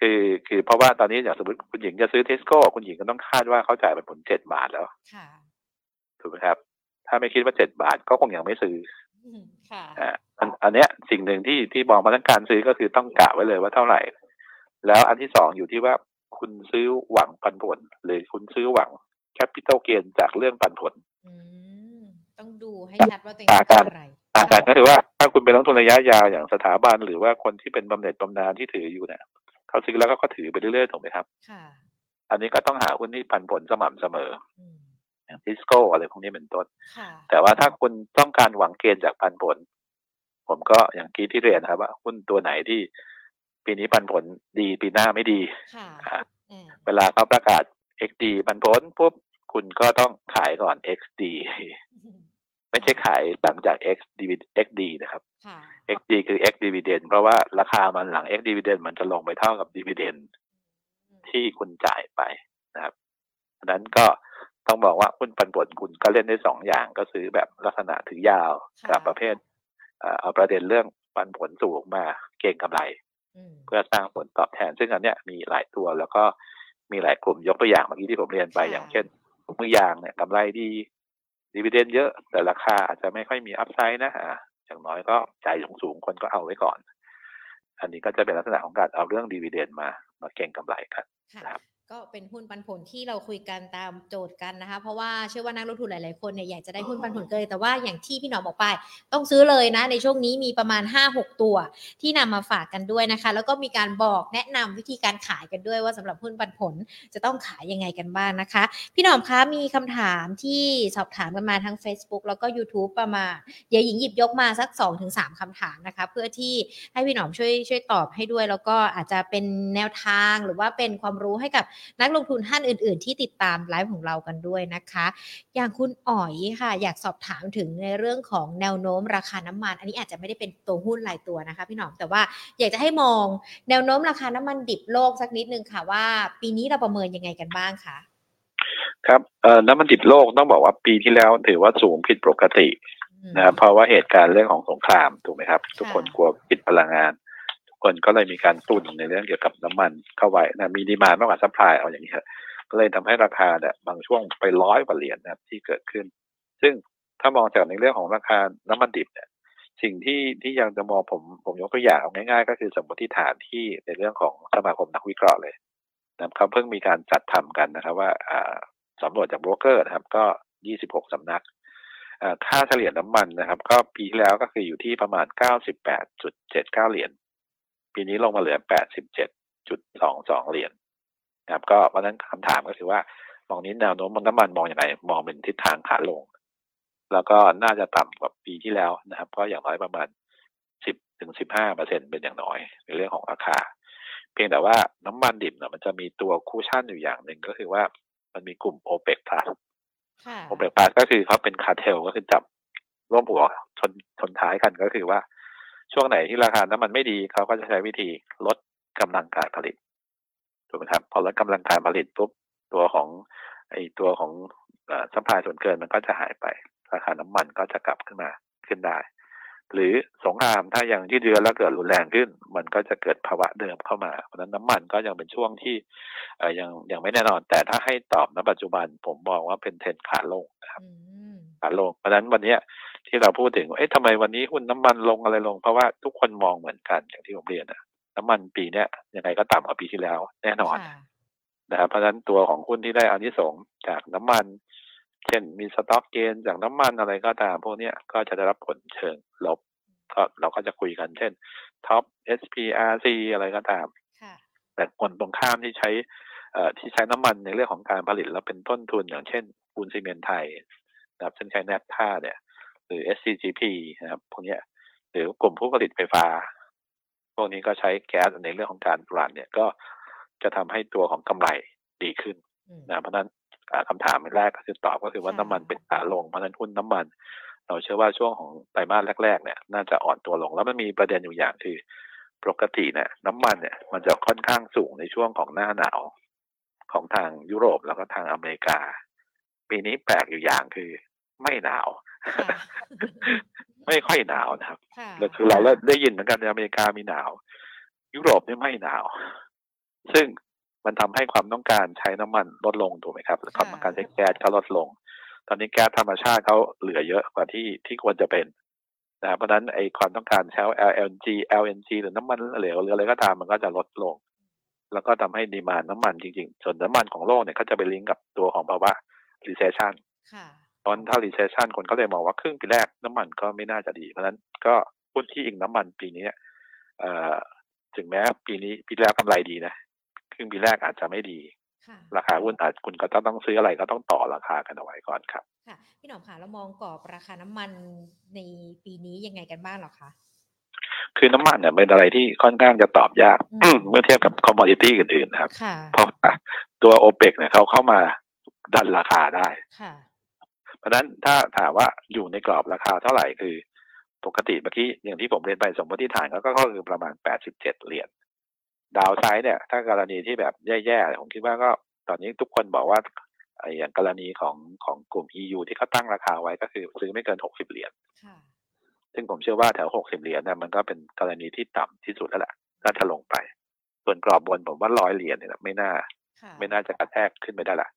Speaker 2: คือคือเพราะว่าตอนนี้อย่างสมมติคุณหญิงจะซื้อเทสโก้คุณหญิงก็ต้องคาดว่าเขาจ่ายปันผลเจ็ดบาทแล้ว
Speaker 1: ค่ะ
Speaker 2: ถูกไหมครับ ถ้าไม่คิดว่าเจ็ดบาทก็คงยังไม่ซื้อ
Speaker 1: ค่ะ
Speaker 2: อันอันเนี้ยสิ่งหนึ่งที่ที่มองมาทั้งการซื้อก็คือต้องกะไว้เลยว่าเท่าไหร่ แล้วอันที่สองอยู่ที่ว่าคุณซื้อหวังปันผล หรือคุณซื้อหวัง capital gain จากเรื่องปันผล
Speaker 1: ต้องดูให้ชัดว่าตัวเองต้องอะไร
Speaker 2: ต่างกันก็คือว่าถ้าคุณเป็นนักทุนระยะยาวอย่างสถาบัน หรือว่าคนที่เป็นบำเหน็จบำนาญที่ถืออยู่เนี่ยเขาซื้อแล้วก็เขาถือไปเรื่อยๆถูกไหมครับ
Speaker 1: ค่ะ
Speaker 2: อันนี้ก็ต้องหาหุ้นที่ปันผลสม่ำเสมออย่างทิสโก้อะไรพวกนี้เป็นต้นแต่ว่าถ้าคุณต้องการหวังเกณฑ์จากปันผล ผมก็อย่างกี้ที่เรียนครับว่าหุ้นตัวไหนที่ ปีนี้ปันผลดีปีหน้าไม่ดีเวลาเขาประกาศ XD ปันผลปุ๊บคุณก็ต้องขายก่อน XD ไม่ใช่ขายหลังจาก X XD นะครับ XD คือ X dividend เพราะว่าราคามันหลัง X dividend มันจะลงไปเท่ากับ dividend ที่คุณจ่ายไปนะครับดังนั้นก็ต้องบอกว่าหุ้นปันผลคุณก็เล่นได้สองอย่างก็ซื้อแบบลักษณะถือยาวกับประเภทเอาประเด็นเรื่องปันผลสูงมาเก่งกำไร เพื่อสร้างผลตอบแทน ซึ่งอันเนี้ยมีหลายตัวแล้วก็มีหลายกลุ่มยกตัวอย่างเมื่อกี้ที่ผมเรียนไปอย่างเช่นมือยางเนี่ยกำไรดีดีเวเดนเยอะ แต่ราคาอาจจะไม่ค่อยมีอัพไซด์นะฮะอย่างน้อยก็จ่ายสูงๆคนก็เอาไว้ก่อน อันนี้ก็จะเป็นลักษณะของการเอาเรื่องดีเวเดนมามาเก่งกำไรกันครับ
Speaker 1: ก็เป็นหุ้นปันผลที่เราคุยกันตามโจทย์กันนะคะ เพราะว่าเชื่อว่านักลงทุนหลาย ๆ คนเนี่ยอยากจะได้หุ้นปันผลเกินแต่ว่าอย่างที่พี่หนอมบอกไป ต้องซื้อเลยนะ ในช่วงนี้มีประมาณ 5-6 ตัว ที่นำมาฝากกันด้วยนะคะ แล้วก็มีการบอกแนะนำวิธีการขายกันด้วยว่าสำหรับหุ้นปันผลจะต้องขายยังไงกันบ้างนะคะ พี่หนอมคะมีคำถามที่สอบถามกันมาทั้ง Facebook แล้วก็ YouTube ประมาณเดี๋ยวหญิงหยิบยกมาสัก 2-3คำถามนะคะ เพื่อที่ให้พี่หนอมช่วยช่วยตอบให้ด้วย แล้วก็อาจจะเป็นแนวทางหรือว่าเป็นความรู้ให้กับนักลงทุนท่านอื่น ๆ ที่ติดตามไลฟ์ของเรากันด้วยนะคะ อย่างคุณอ๋อยค่ะ อยากสอบถามถึงในเรื่องของแนวโน้มราคาน้ำมัน อันนี้อาจจะไม่ได้เป็นตัวหุ้นรายตัวนะคะ พี่หนอมแต่ว่าอยากจะให้มองแนวโน้มราคาน้ำมันดิบโลกสักนิดนึงค่ะว่า ปีนี้เราประเมินยังไงกันบ้างคะ
Speaker 2: ครับเอ่อน้ำมันดิบโลกต้องบอกว่าปีที่แล้วถือว่าสูงผิดปกตินะครับเพราะว่าเหตุการณ์เรื่องของสงครามถูกไหมครับ ทุกคนกลัววิกฤตพลังงาน คนก็เลยมีการตุนในเรื่องเกี่ยวกับน้ำมันเข้าไว้นะมี demand มากกว่า supply เอาอย่างนี้ครับก็เลยทำให้ราคาเนี่ยบางช่วงไปร้อยกว่าเหรียญนะครับที่เกิดขึ้น ซึ่งถ้ามองจากในเรื่องของราคาน้ำมันดิบเนี่ยสิ่งที่ที่ยังจะมองผมผมยกตัวอย่างง่าย ๆ ก็คือสมมติฐานที่ในเรื่องของสมาคมนักวิเคราะห์เลยนะครับเขาเพิ่งมีการจัดทำกันนะครับ ว่าสำรวจจากโบรกเกอร์นะครับ ก็ 26สำนักค่าเฉลี่ยน้ำมันนะครับ ก็ปีที่แล้วก็คืออยู่ที่ประมาณ 98.79 เหรียญ ปีนี้ลงมาเหลือ 87.22 เหรียญนะครับ ก็เพราะนั้นคำถามก็คือว่า มองนี้แนวโน้มน้ำมันมองอย่างไรมองเป็นทิศทางขาลง แล้วก็น่าจะต่ำกว่าปีที่แล้วนะครับ ก็อย่างน้อยประมาณ 10ถึง15เปอร์เซ็นเป็นอย่างน้อย ในเรื่องของราคา เพียงแต่ว่าน้ำมันดิบเนี่ยมันจะมีตัวคูชั่นอยู่อย่างหนึ่งก็คือว่ามันมีกลุ่มโอเปกพลัสโอเปกพลัสก็คือเขาเป็นคาเทลก็คือจับร่วมหัวชนชนท้ายกันก็คือว่า ช่วงไหนที่ราคาน้ำมันไม่ดีเขาก็จะใช้วิธีลดกำลังการผลิตถูกไหมครับ พอลดกำลังการผลิตปุ๊บตัวของไอตัวของสัมภาระส่วนเกินมันก็จะหายไป ราคาน้ำมันก็จะกลับขึ้นมาขึ้นได้ หรือสงครามถ้ายังที่เดือแล้วเกิดรุนแรงขึ้น มันก็จะเกิดภาวะเดิมเข้ามาเพราะนั้นน้ำมันก็ยังเป็นช่วงที่ยังยังไม่แน่นอน แต่ถ้าให้ตอบณปัจจุบันผมมองว่าเป็นเทรนขาลงนะครับ ขาลง เพราะนั้นวันนี้ที่เราพูดถึงเอ๊ะทำไมวันนี้หุ้นน้ำมันลงอะไรลง เพราะว่าทุกคนมองเหมือนกันอย่างที่ผมเรียนนะน้ำมันปีเนี้ยยังไงก็ต่ำกว่าปีที่แล้ว แน่นอนนะครับเพราะฉะนั้นตัวของหุ้นที่ได้อานิสงส์จากน้ำมัน เช่นมี stock gain จากน้ำมันอะไรก็ตามพวกเนี้ยก็จะได้รับผลเชิงลบก็เราก็จะคุยกันเช่น TOP SPRC อะไรก็ตามแต่คนตรงข้ามที่ใช้ที่ใช้น้ำมันในเรื่องของการผลิตแล้วเป็นต้นทุนอย่างเช่นปูนซีเมนต์ไทย นะครับเช่นใช้แนบท่าเนี่ย หรือ SCGP นะครับพวกนี้หรือกลุ่มผู้ผลิตไฟฟ้า พวกนี้ก็ใช้แก๊สในเรื่องของการปลันเนี่ยก็จะทำให้ตัวของกำไรดีขึ้นนะเพราะนั้นคำถามแรกก็คือตอบก็คือว่าน้ำมันเป็นขาลงเพราะนั้นหุ้นน้ำมัน เราเชื่อว่าช่วงของไตรมาสแรกๆ เนี่ย น่าจะอ่อนตัวลงแล้วมันมีประเด็นอยู่อย่างคือปกติเนี่ยน้ำมันเนี่ยมันจะค่อนข้างสูงในช่วงของหน้าหนาวของทางยุโรปแล้วก็ทางอเมริกา ปีนี้แปลกอยู่อย่างคือ ไม่หนาว ไม่ค่อยหนาวนะครับแล้วคือเราได้ยินเหมือนกันในอเมริกามีหนาว ยุโรปนี่ไม่หนาว ซึ่งมันทำให้ความต้องการใช้น้ำมันลดลงถูกไหมครับความต้องการใช้แก๊สก็ลดลง ตอนนี้แก๊สธรรมชาติเขาเหลือเยอะกว่าที่ที่ควรจะเป็นนะเพราะนั้นไอความต้องการใช้ LNG LNG หรือน้ำมันเหลวหรืออะไรก็ตามมันก็จะลดลง แล้วก็ทำให้ดีมานน้ำมันจริงๆ ส่วนน้ำมันของโลกเนี่ยก็จะไปลิงก์กับตัวของภาวะ recession
Speaker 1: ค่ะ
Speaker 2: ตอน ถ้า recession คนก็เลยมองว่าครึ่งปีแรกน้ำมันก็ไม่น่าจะดี เพราะฉะนั้นก็หุ้นที่อิงน้ำมันปีนี้เอ่อถึงแม้ปีนี้ปีแรกกำไรดีนะครึ่งปีแรกอาจจะไม่ดี
Speaker 1: ค่ะ
Speaker 2: ราคาหุ้นอาจคุณก็ต้องซื้ออะไรก็ต้องต่อราคากันเอาไว้ก่อนครับ
Speaker 1: ค่ะพี่หนอมค่ะเรามองกรอบราคาน้ำมันในปีนี้ยังไงกันบ้างเหรอคะ
Speaker 2: คือน้ำมันเนี่ยเป็นอะไรที่ค่อนข้างจะตอบยาก
Speaker 1: อืม
Speaker 2: เมื่อเทียบกับคอมมอดิตี้อื่นๆนะครับ
Speaker 1: ค่ะ
Speaker 2: เพราะว่าตัวโอเปกเนี่ยเขาเข้ามาดันราคาได้
Speaker 1: ค่ะ
Speaker 2: เพราะฉะนั้นถ้าถามว่าอยู่ในกรอบราคาเท่าไหร่คือ ปกติเมื่อกี้อย่างที่ผมเรียนไปสมมติฐานก็ก็คือประมาณ 87 เหรียญดาวไซด์เนี่ย ถ้ากรณีที่แบบแย่ๆผมคิดว่าก็ตอนนี้ทุกคนบอกว่าไอ้อย่างกรณีของของกลุ่ม EU ที่เขาตั้งราคาไว้ก็คือซื้อไม่เกิน 60 เหรียญ
Speaker 1: ค่ะ
Speaker 2: ซึ่งผมเชื่อว่าแถว 60 เหรียญเนี่ยมันก็เป็นกรณีที่ต่ำที่สุดแล้วแหละน่าจะลงไป ส่วนกรอบบนผมว่าร้อยเหรียญเนี่ยไม่น่า
Speaker 1: ค่ะ
Speaker 2: ไม่น่าจะกระแทกขึ้นไปได้ละ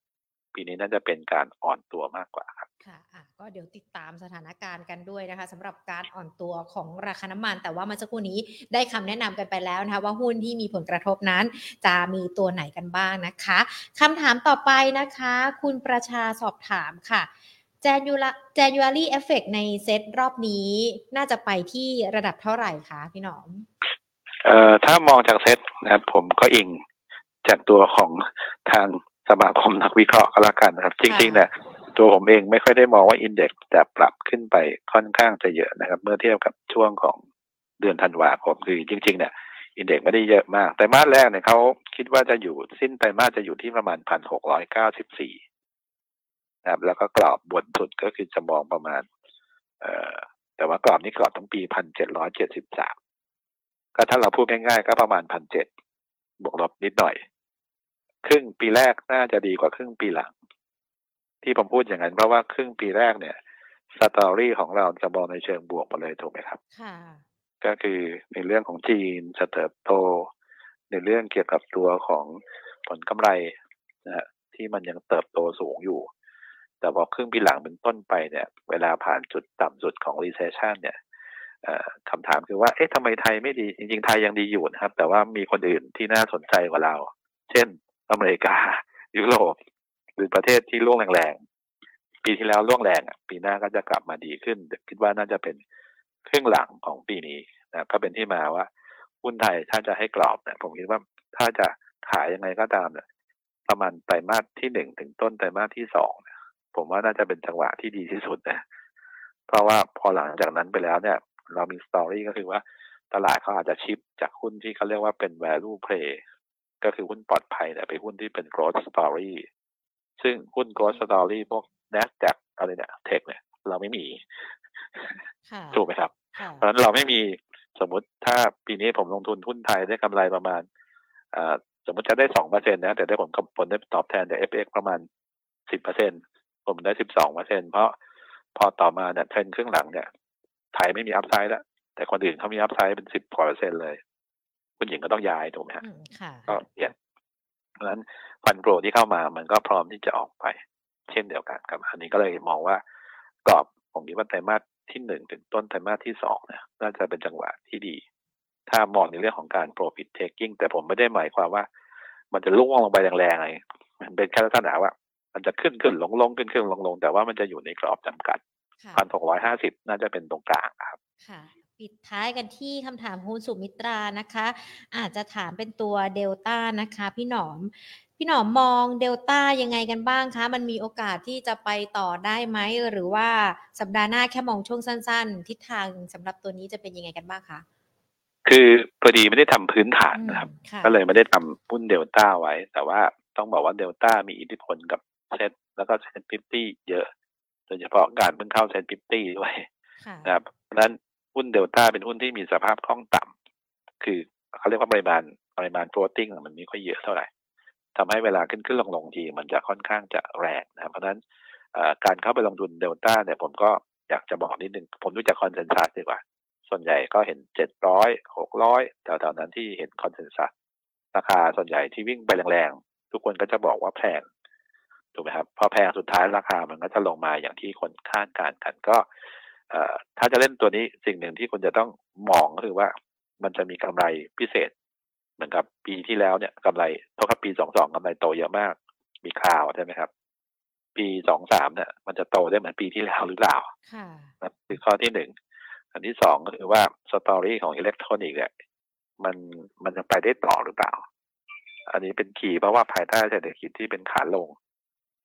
Speaker 2: ปีนี้น่าจะเป็นการอ่อนตัวมากกว่าครับ
Speaker 1: ค่ะอะก็เดี๋ยวติดตามสถานการณ์กันด้วยนะคะสำหรับการอ่อนตัวของราคาน้ำมัน แต่ว่าเมื่อสักครู่นี้ได้คำแนะนำกันไปแล้วนะคะ ว่าหุ้นที่มีผลกระทบนั้น จะมีตัวไหนกันบ้างนะคะคำถามต่อไปนะคะ คุณประชาสอบถามค่ะ January January Effect ในเซตรอบนี้น่าจะไปที่ระดับเท่าไหร่คะพี่หนอม
Speaker 2: เอ่อถ้ามองจากเซตนะครับผมก็อิงจากตัวของทาง สมาคมนักวิเคราะห์ก็แล้วกันนะครับ จริงๆเนี่ยตัวผมเองไม่ค่อยได้มองว่าอินเด็กซ์จะปรับขึ้นไปค่อนข้างจะเยอะนะครับ เมื่อเทียบกับช่วงของเดือนธันวาคมคือจริง ๆ เนี่ยอินเด็กซ์ไม่ได้เยอะมาก แต่มาสแรกเนี่ยเขาคิดว่าจะอยู่สิ้นไตรมาสจะอยู่ที่ประมาณพันหกร้อยเก้าสิบสี่นะครับแล้วก็กรอบบนสุดก็คือจะมองประมาณ เอ่อแต่ว่ากรอบนี้กรอบทั้งปีพันเจ็ดร้อยเจ็ดสิบสามก็ถ้าเราพูดง่ายๆ ก็ประมาณพันเจ็ดบวกลบนิดหน่อย ครึ่งปีแรกน่าจะดีกว่าครึ่งปีหลัง ที่ผมพูดอย่างนั้นเพราะว่าครึ่งปีแรกเนี่ยสตอรี่ของเราจะมองในเชิงบวกหมาเลยถูกไหมครับ
Speaker 1: ค่ะ
Speaker 2: ก็คือในเรื่องของจีนจะเติบโต ในเรื่องเกี่ยวกับตัวของผลกำไรนะฮะที่มันยังเติบโตสูงอยู่ แต่พอครึ่งปีหลังเป็นต้นไปเนี่ย เวลาผ่านจุดต่ำสุดของ recession เนี่ยเอ่อคำถามคือว่า เอ๊ะทำไมไทยไม่ดี จริง ๆ ไทยยังดีอยู่นะครับ แต่ว่ามีคนอื่นที่น่าสนใจกว่าเรา เช่น อเมริกา ยุโรปหรือประเทศที่ร่วงแรงๆ ปีที่แล้วร่วงแรงปีหน้าก็จะกลับมาดีขึ้น คิดว่าน่าจะเป็นครึ่งหลังของปีนี้นะก็เป็นที่มาว่าหุ้นไทยถ้าจะให้กรอบเนี่ยผมคิดว่าถ้าจะขายยังไงก็ตามเนี่ยประมาณไตรมาสที่หนึ่งถึงต้นไตรมาสที่สองผมว่าน่าจะเป็นจังหวะที่ดีที่สุดนะเพราะว่าพอหลังจากนั้นไปแล้วเนี่ย เรามีสตอรี่ก็คือว่าตลาดเขาอาจจะชิปจากหุ้นที่เขาเรียกว่าเป็น value play ก็คือหุ้นปลอดภัยเนี่ยไปหุ้นที่เป็น growth story ซึ่งหุ้น growth story พวก NASDAQ อะไรเนี่ย tech เนี่ยเราไม่มี
Speaker 1: ค่ะ
Speaker 2: ถูกไหมครับ
Speaker 1: ค่ะ
Speaker 2: เพราะฉะนั้นเราไม่มีสมมุติถ้าปีนี้ผมลงทุนหุ้นไทยได้กำไรประมาณอ่าสมมติจะได้สองเปอร์เซ็นต์นะแต่ได้ผลผลได้ตอบแทนจาก FX ประมาณสิบเปอร์เซ็นต์ผมได้สิบสองเปอร์เซ็นต์เพราะพอต่อมาเนี่ยเทรนด์ครึ่งหลังเนี่ย ไทยไม่มี upside แล้วแต่คนอื่นเขามี upside เป็นสิบกว่าเปอร์เซ็นต์เลย คุณหญิงก็ต้องย้ายถูกไหมฮะ
Speaker 1: อืมค่ะ
Speaker 2: ก็เปลี่ยนเพราะฉะนั้น fund flow ที่เข้ามามันก็พร้อมที่จะออกไป เช่นเดียวกันครับ อันนี้ก็เลยมองว่ากรอบผมคิดว่าไตรมาสที่หนึ่งถึงต้นไตรมาสที่สองเนี่ยน่าจะเป็นจังหวะที่ดี ถ้ามองในเรื่องของการ profit taking แต่ผมไม่ได้หมายความว่า มันจะล่วงลงไปแรงๆอะไรมันเป็นแค่ลักษณะว่า มันจะขึ้นขึ้นลงลงขึ้นขึ้นลงลงแต่ว่ามันจะอยู่ในกรอบจำกัด
Speaker 1: ค่ะ
Speaker 2: พันหกร้อยห้าสิบน่าจะเป็นตรงกลางครับ
Speaker 1: ค่ะ ปิดท้ายกันที่คำถามคุณสุมิตรานะคะ อาจจะถามเป็นตัวเดลต้านะคะ พี่หนอม พี่หนอมมองเดลต้ายังไงกันบ้างคะ มันมีโอกาสที่จะไปต่อได้ไหม หรือว่าสัปดาห์หน้าแค่มองช่วงสั้น ๆ ทิศทางสำหรับตัวนี้จะเป็นยังไงกันบ้างคะ
Speaker 2: คือพอดีไม่ได้ทำพื้นฐานนะครับ
Speaker 1: อืมค่ะ
Speaker 2: ก็เลยไม่ได้ทำหุ้นเดลต้าไว้ แต่ว่าต้องบอกว่าเดลต้ามีอิทธิพลกับเซ็ตแล้วก็ SET fifty เยอะ โดยเฉพาะการเพิ่งเข้า SET fifty ด้วย
Speaker 1: ค่ะ
Speaker 2: นะครับเพราะฉะนั้น หุ้นเดลต้าเป็นหุ้นที่มีสภาพคล่องต่ำคือเขาเรียกว่าปริมาณปริมาณ floating มันไม่ค่อยเยอะเท่าไหร่ทำให้เวลาขึ้นขึ้นลงลงทีมันจะค่อนข้างจะแรงนะเพราะฉะนั้นการเข้าไปลงทุนเดลต้าเนี่ยผมก็อยากจะบอกนิดนึง ผมดูจาก consensus ดีกว่า ส่วนใหญ่ก็เห็นเจ็ดร้อยหกร้อยแถวๆนั้นที่เห็น consensus ราคาส่วนใหญ่ที่วิ่งไปแรงๆ ทุกคนก็จะบอกว่าแพงถูกไหมครับ พอแพงสุดท้ายราคามันก็จะลงมาอย่างที่คนคาดการณ์กันก็ ถ้าจะเล่นตัวนี้สิ่งหนึ่งที่คุณจะต้องมองก็คือว่า มันจะมีกำไรพิเศษ เหมือนกับปีที่แล้วเนี่ยกำไรเท่ากับปีสองสองกำไรโตเยอะมาก มีคราวใช่ไหมครับ ปีสองสามเนี่ย มันจะโตได้เหมือนปีที่แล้วหรือเปล่า
Speaker 1: ค่ะ
Speaker 2: นะคือข้อที่หนึ่งอันที่สองก็คือว่า story ของอิเล็กทรอนิกส์เนี่ยมันมันจะไปได้ต่อหรือเปล่า อันนี้เป็น key เพราะว่าภายใต้เศรษฐกิจที่เป็นขาลง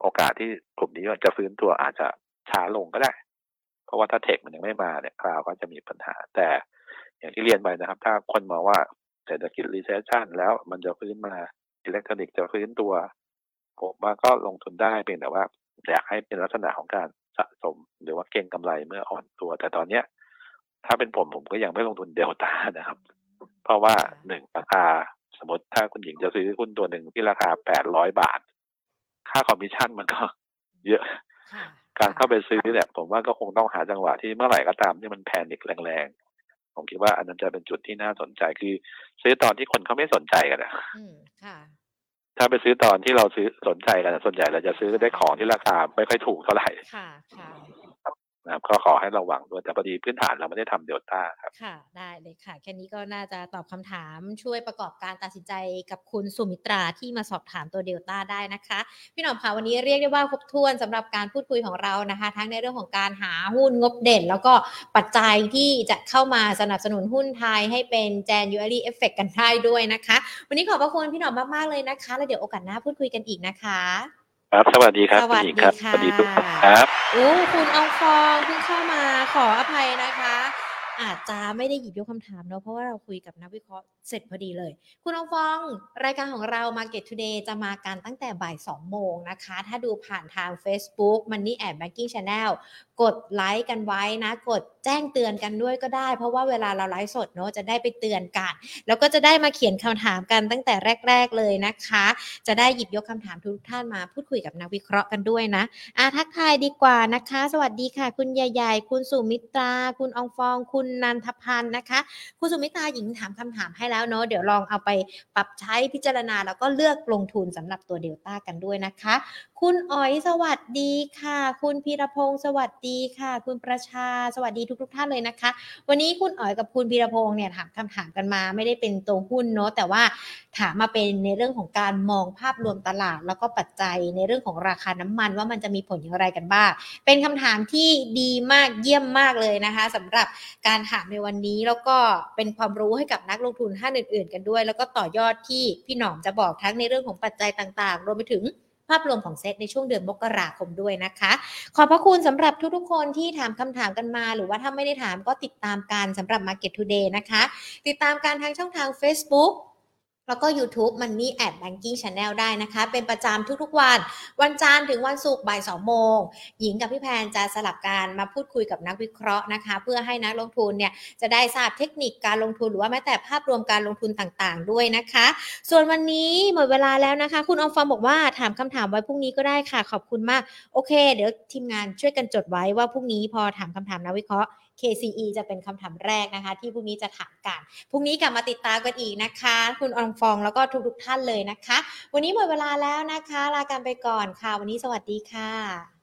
Speaker 2: โอกาสที่กลุ่มนี้จะฟื้นตัวอาจจะช้าลงก็ได้ เพราะว่าถ้า tech มันยังไม่มาเนี่ยคราวก็จะมีปัญหา แต่อย่างที่เรียนไปนะครับ ถ้าคนมองว่าเศรษฐกิจ recession แล้วมันจะฟื้นมาอิเล็กทรอนิกส์จะฟื้นตัวผมว่าก็ลงทุนได้เพียงแต่ว่าอยากให้เป็นลักษณะของการสะสม หรือว่าเก็งกำไรเมื่ออ่อนตัว แต่ตอนเนี้ย ถ้าเป็นผมผมก็ยังไม่ลงทุนเดลต้านะครับ เพราะว่าหนึ่งราคาสมมติถ้าคุณหญิงจะซื้อหุ้นตัวหนึ่งที่ราคาแปดร้อยบาท ค่าคอมมิชชั่นมันก็เยอะ
Speaker 1: ค่ะ
Speaker 2: การเข้าไปซื้อเนี่ยผมว่าก็คงต้องหาจังหวะที่เมื่อไหร่ก็ตามที่มัน panic แรงๆ ผมคิดว่าอันนั้นจะเป็นจุดที่น่าสนใจคือ ซื้อตอนที่คนเขาไม่สนใจกันนะ
Speaker 1: อืมค่ะ
Speaker 2: ถ้าไปซื้อตอนที่เราซื้อสนใจกันอะส่วนใหญ่เราจะซื้อได้ของที่ราคาไม่ค่อยถูกเท่าไหร่
Speaker 1: ค่ะค่ะ
Speaker 2: นะครับก็ขอให้ระวังด้วยแต่พอดีพื้นฐานเราไม่ได้ทำเดลต้าครับ
Speaker 1: ค่ะ ได้เลยค่ะ แค่นี้ก็น่าจะตอบคำถามช่วยประกอบการตัดสินใจกับคุณสุมิตราที่มาสอบถามตัวเดลต้าได้นะคะ พี่หน่อมค่ะวันนี้เรียกได้ว่าครบถ้วนสำหรับการพูดคุยของเรานะคะ ทั้งในเรื่องของการหาหุ้นงบเด่น แล้วก็ปัจจัยที่จะเข้ามาสนับสนุนหุ้นไทยให้เป็น January Effect กันได้ด้วยนะคะ วันนี้ขอบพระคุณพี่หน่อมมากๆเลยนะคะ แล้วเดี๋ยวโอกาสหน้าพูดคุยกันอีกนะคะ
Speaker 2: ครับ สวัสดีครับ
Speaker 1: สวัสดี
Speaker 2: ณหญิงครับ
Speaker 1: ค่ะ
Speaker 2: สวัสดีทุกท่านครับ
Speaker 1: โอ้คุณอองฟองเพิ่งเข้ามาขออภัยนะคะ อาจจะไม่ได้หยิบยกคำถามเนอะเพราะว่าเราคุยกับนักวิเคราะห์เสร็จพอดีเลย คุณอองฟอง รายการของเรา Market Today จะมากันตั้งแต่บ่าย 2 โมงนะคะ ถ้าดูผ่านทาง Facebook Money and Banking Channel กดไลค์กันไว้นะ กดแจ้งเตือนกันด้วยก็ได้ เพราะว่าเวลาเราไลฟ์สดเนอะจะได้ไปเตือนกัน แล้วก็จะได้มาเขียนคำถามกันตั้งแต่แรก ๆเลยนะคะ จะได้หยิบยกคำถามทุกท่านมาพูดคุยกับนักวิเคราะห์กันด้วยนะอาทักทายดีกว่านะคะ สวัสดีค่ะ คุณใหญ่ๆคุณสุมิตรา คุณอองฟอง คุณนันทพันธ์นะคะ คุณสุมิตราหญิงถามคำถามให้แล้วเนาะเดี๋ยวลองเอาไปปรับใช้พิจารณาแล้วก็เลือกลงทุนสำหรับตัวเดลต้ากันด้วยนะคะคุณอ๋อยสวัสดีค่ะ คุณพีรพงศ์สวัสดีค่ะ คุณประชาสวัสดีทุกๆท่านเลยนะคะ วันนี้คุณอ๋อยกับคุณพีรพงศ์เนี่ยถามคำถามกันมา ไม่ได้เป็นตัวหุ้นเนาะแต่ว่าถามมาเป็นในเรื่องของการมองภาพรวมตลาด แล้วก็ปัจจัยในเรื่องของราคาน้ำมันว่ามันจะมีผลอย่างไรกันบ้างเป็นคำถามที่ดีมากเยี่ยมมากเลยนะคะสำหรับการถามในวันนี้แล้วก็เป็นความรู้ให้กับนักลงทุนท่านอื่น ๆ กันด้วย แล้วก็ต่อยอดที่พี่หนอมจะบอกทั้งในเรื่องของปัจจัยต่าง ๆ รวมไปถึง ภาพรวมของเซตในช่วงเดือนมกราคมด้วยนะคะ ขอบพระคุณสำหรับทุกๆคนที่ถามคำถามกันมา หรือว่าถ้าไม่ได้ถามก็ติดตามการสำหรับ Market Today นะคะ ติดตามการทางช่องทาง Facebook แล้วก็ YouTube Money at Banking Channel ได้นะคะ เป็นประจำทุกๆวัน วันจันทร์ถึงวันศุกร์บ่าย2โมง หญิงกับพี่แพนจะสลับการมาพูดคุยกับนักวิเคราะห์นะคะ เพื่อให้นักลงทุนเนี่ยจะได้ทราบเทคนิคการลงทุนหรือว่าแม้แต่ภาพรวมการลงทุนต่างๆ ด้วยนะคะ ส่วนวันนี้หมดเวลาแล้วนะคะ คุณอมฟอมบอกว่าถามคำถามไว้พรุ่งนี้ก็ได้ค่ะขอบคุณมาก โอเค เดี๋ยวทีมงานช่วยกันจดไว้ว่าพรุ่งนี้พอถามคำถามนักวิเคราะห์ KCE จะเป็นคำถามแรกนะคะ ที่พรุ่งนี้จะถามกันพรุ่งนี้กลับมาติดตามกันอีกนะคะ คุณอองฟองแล้วก็ทุกๆท่านเลยนะคะ วันนี้หมดเวลาแล้วนะคะ ลากันไปก่อนค่ะ วันนี้สวัสดีค่ะ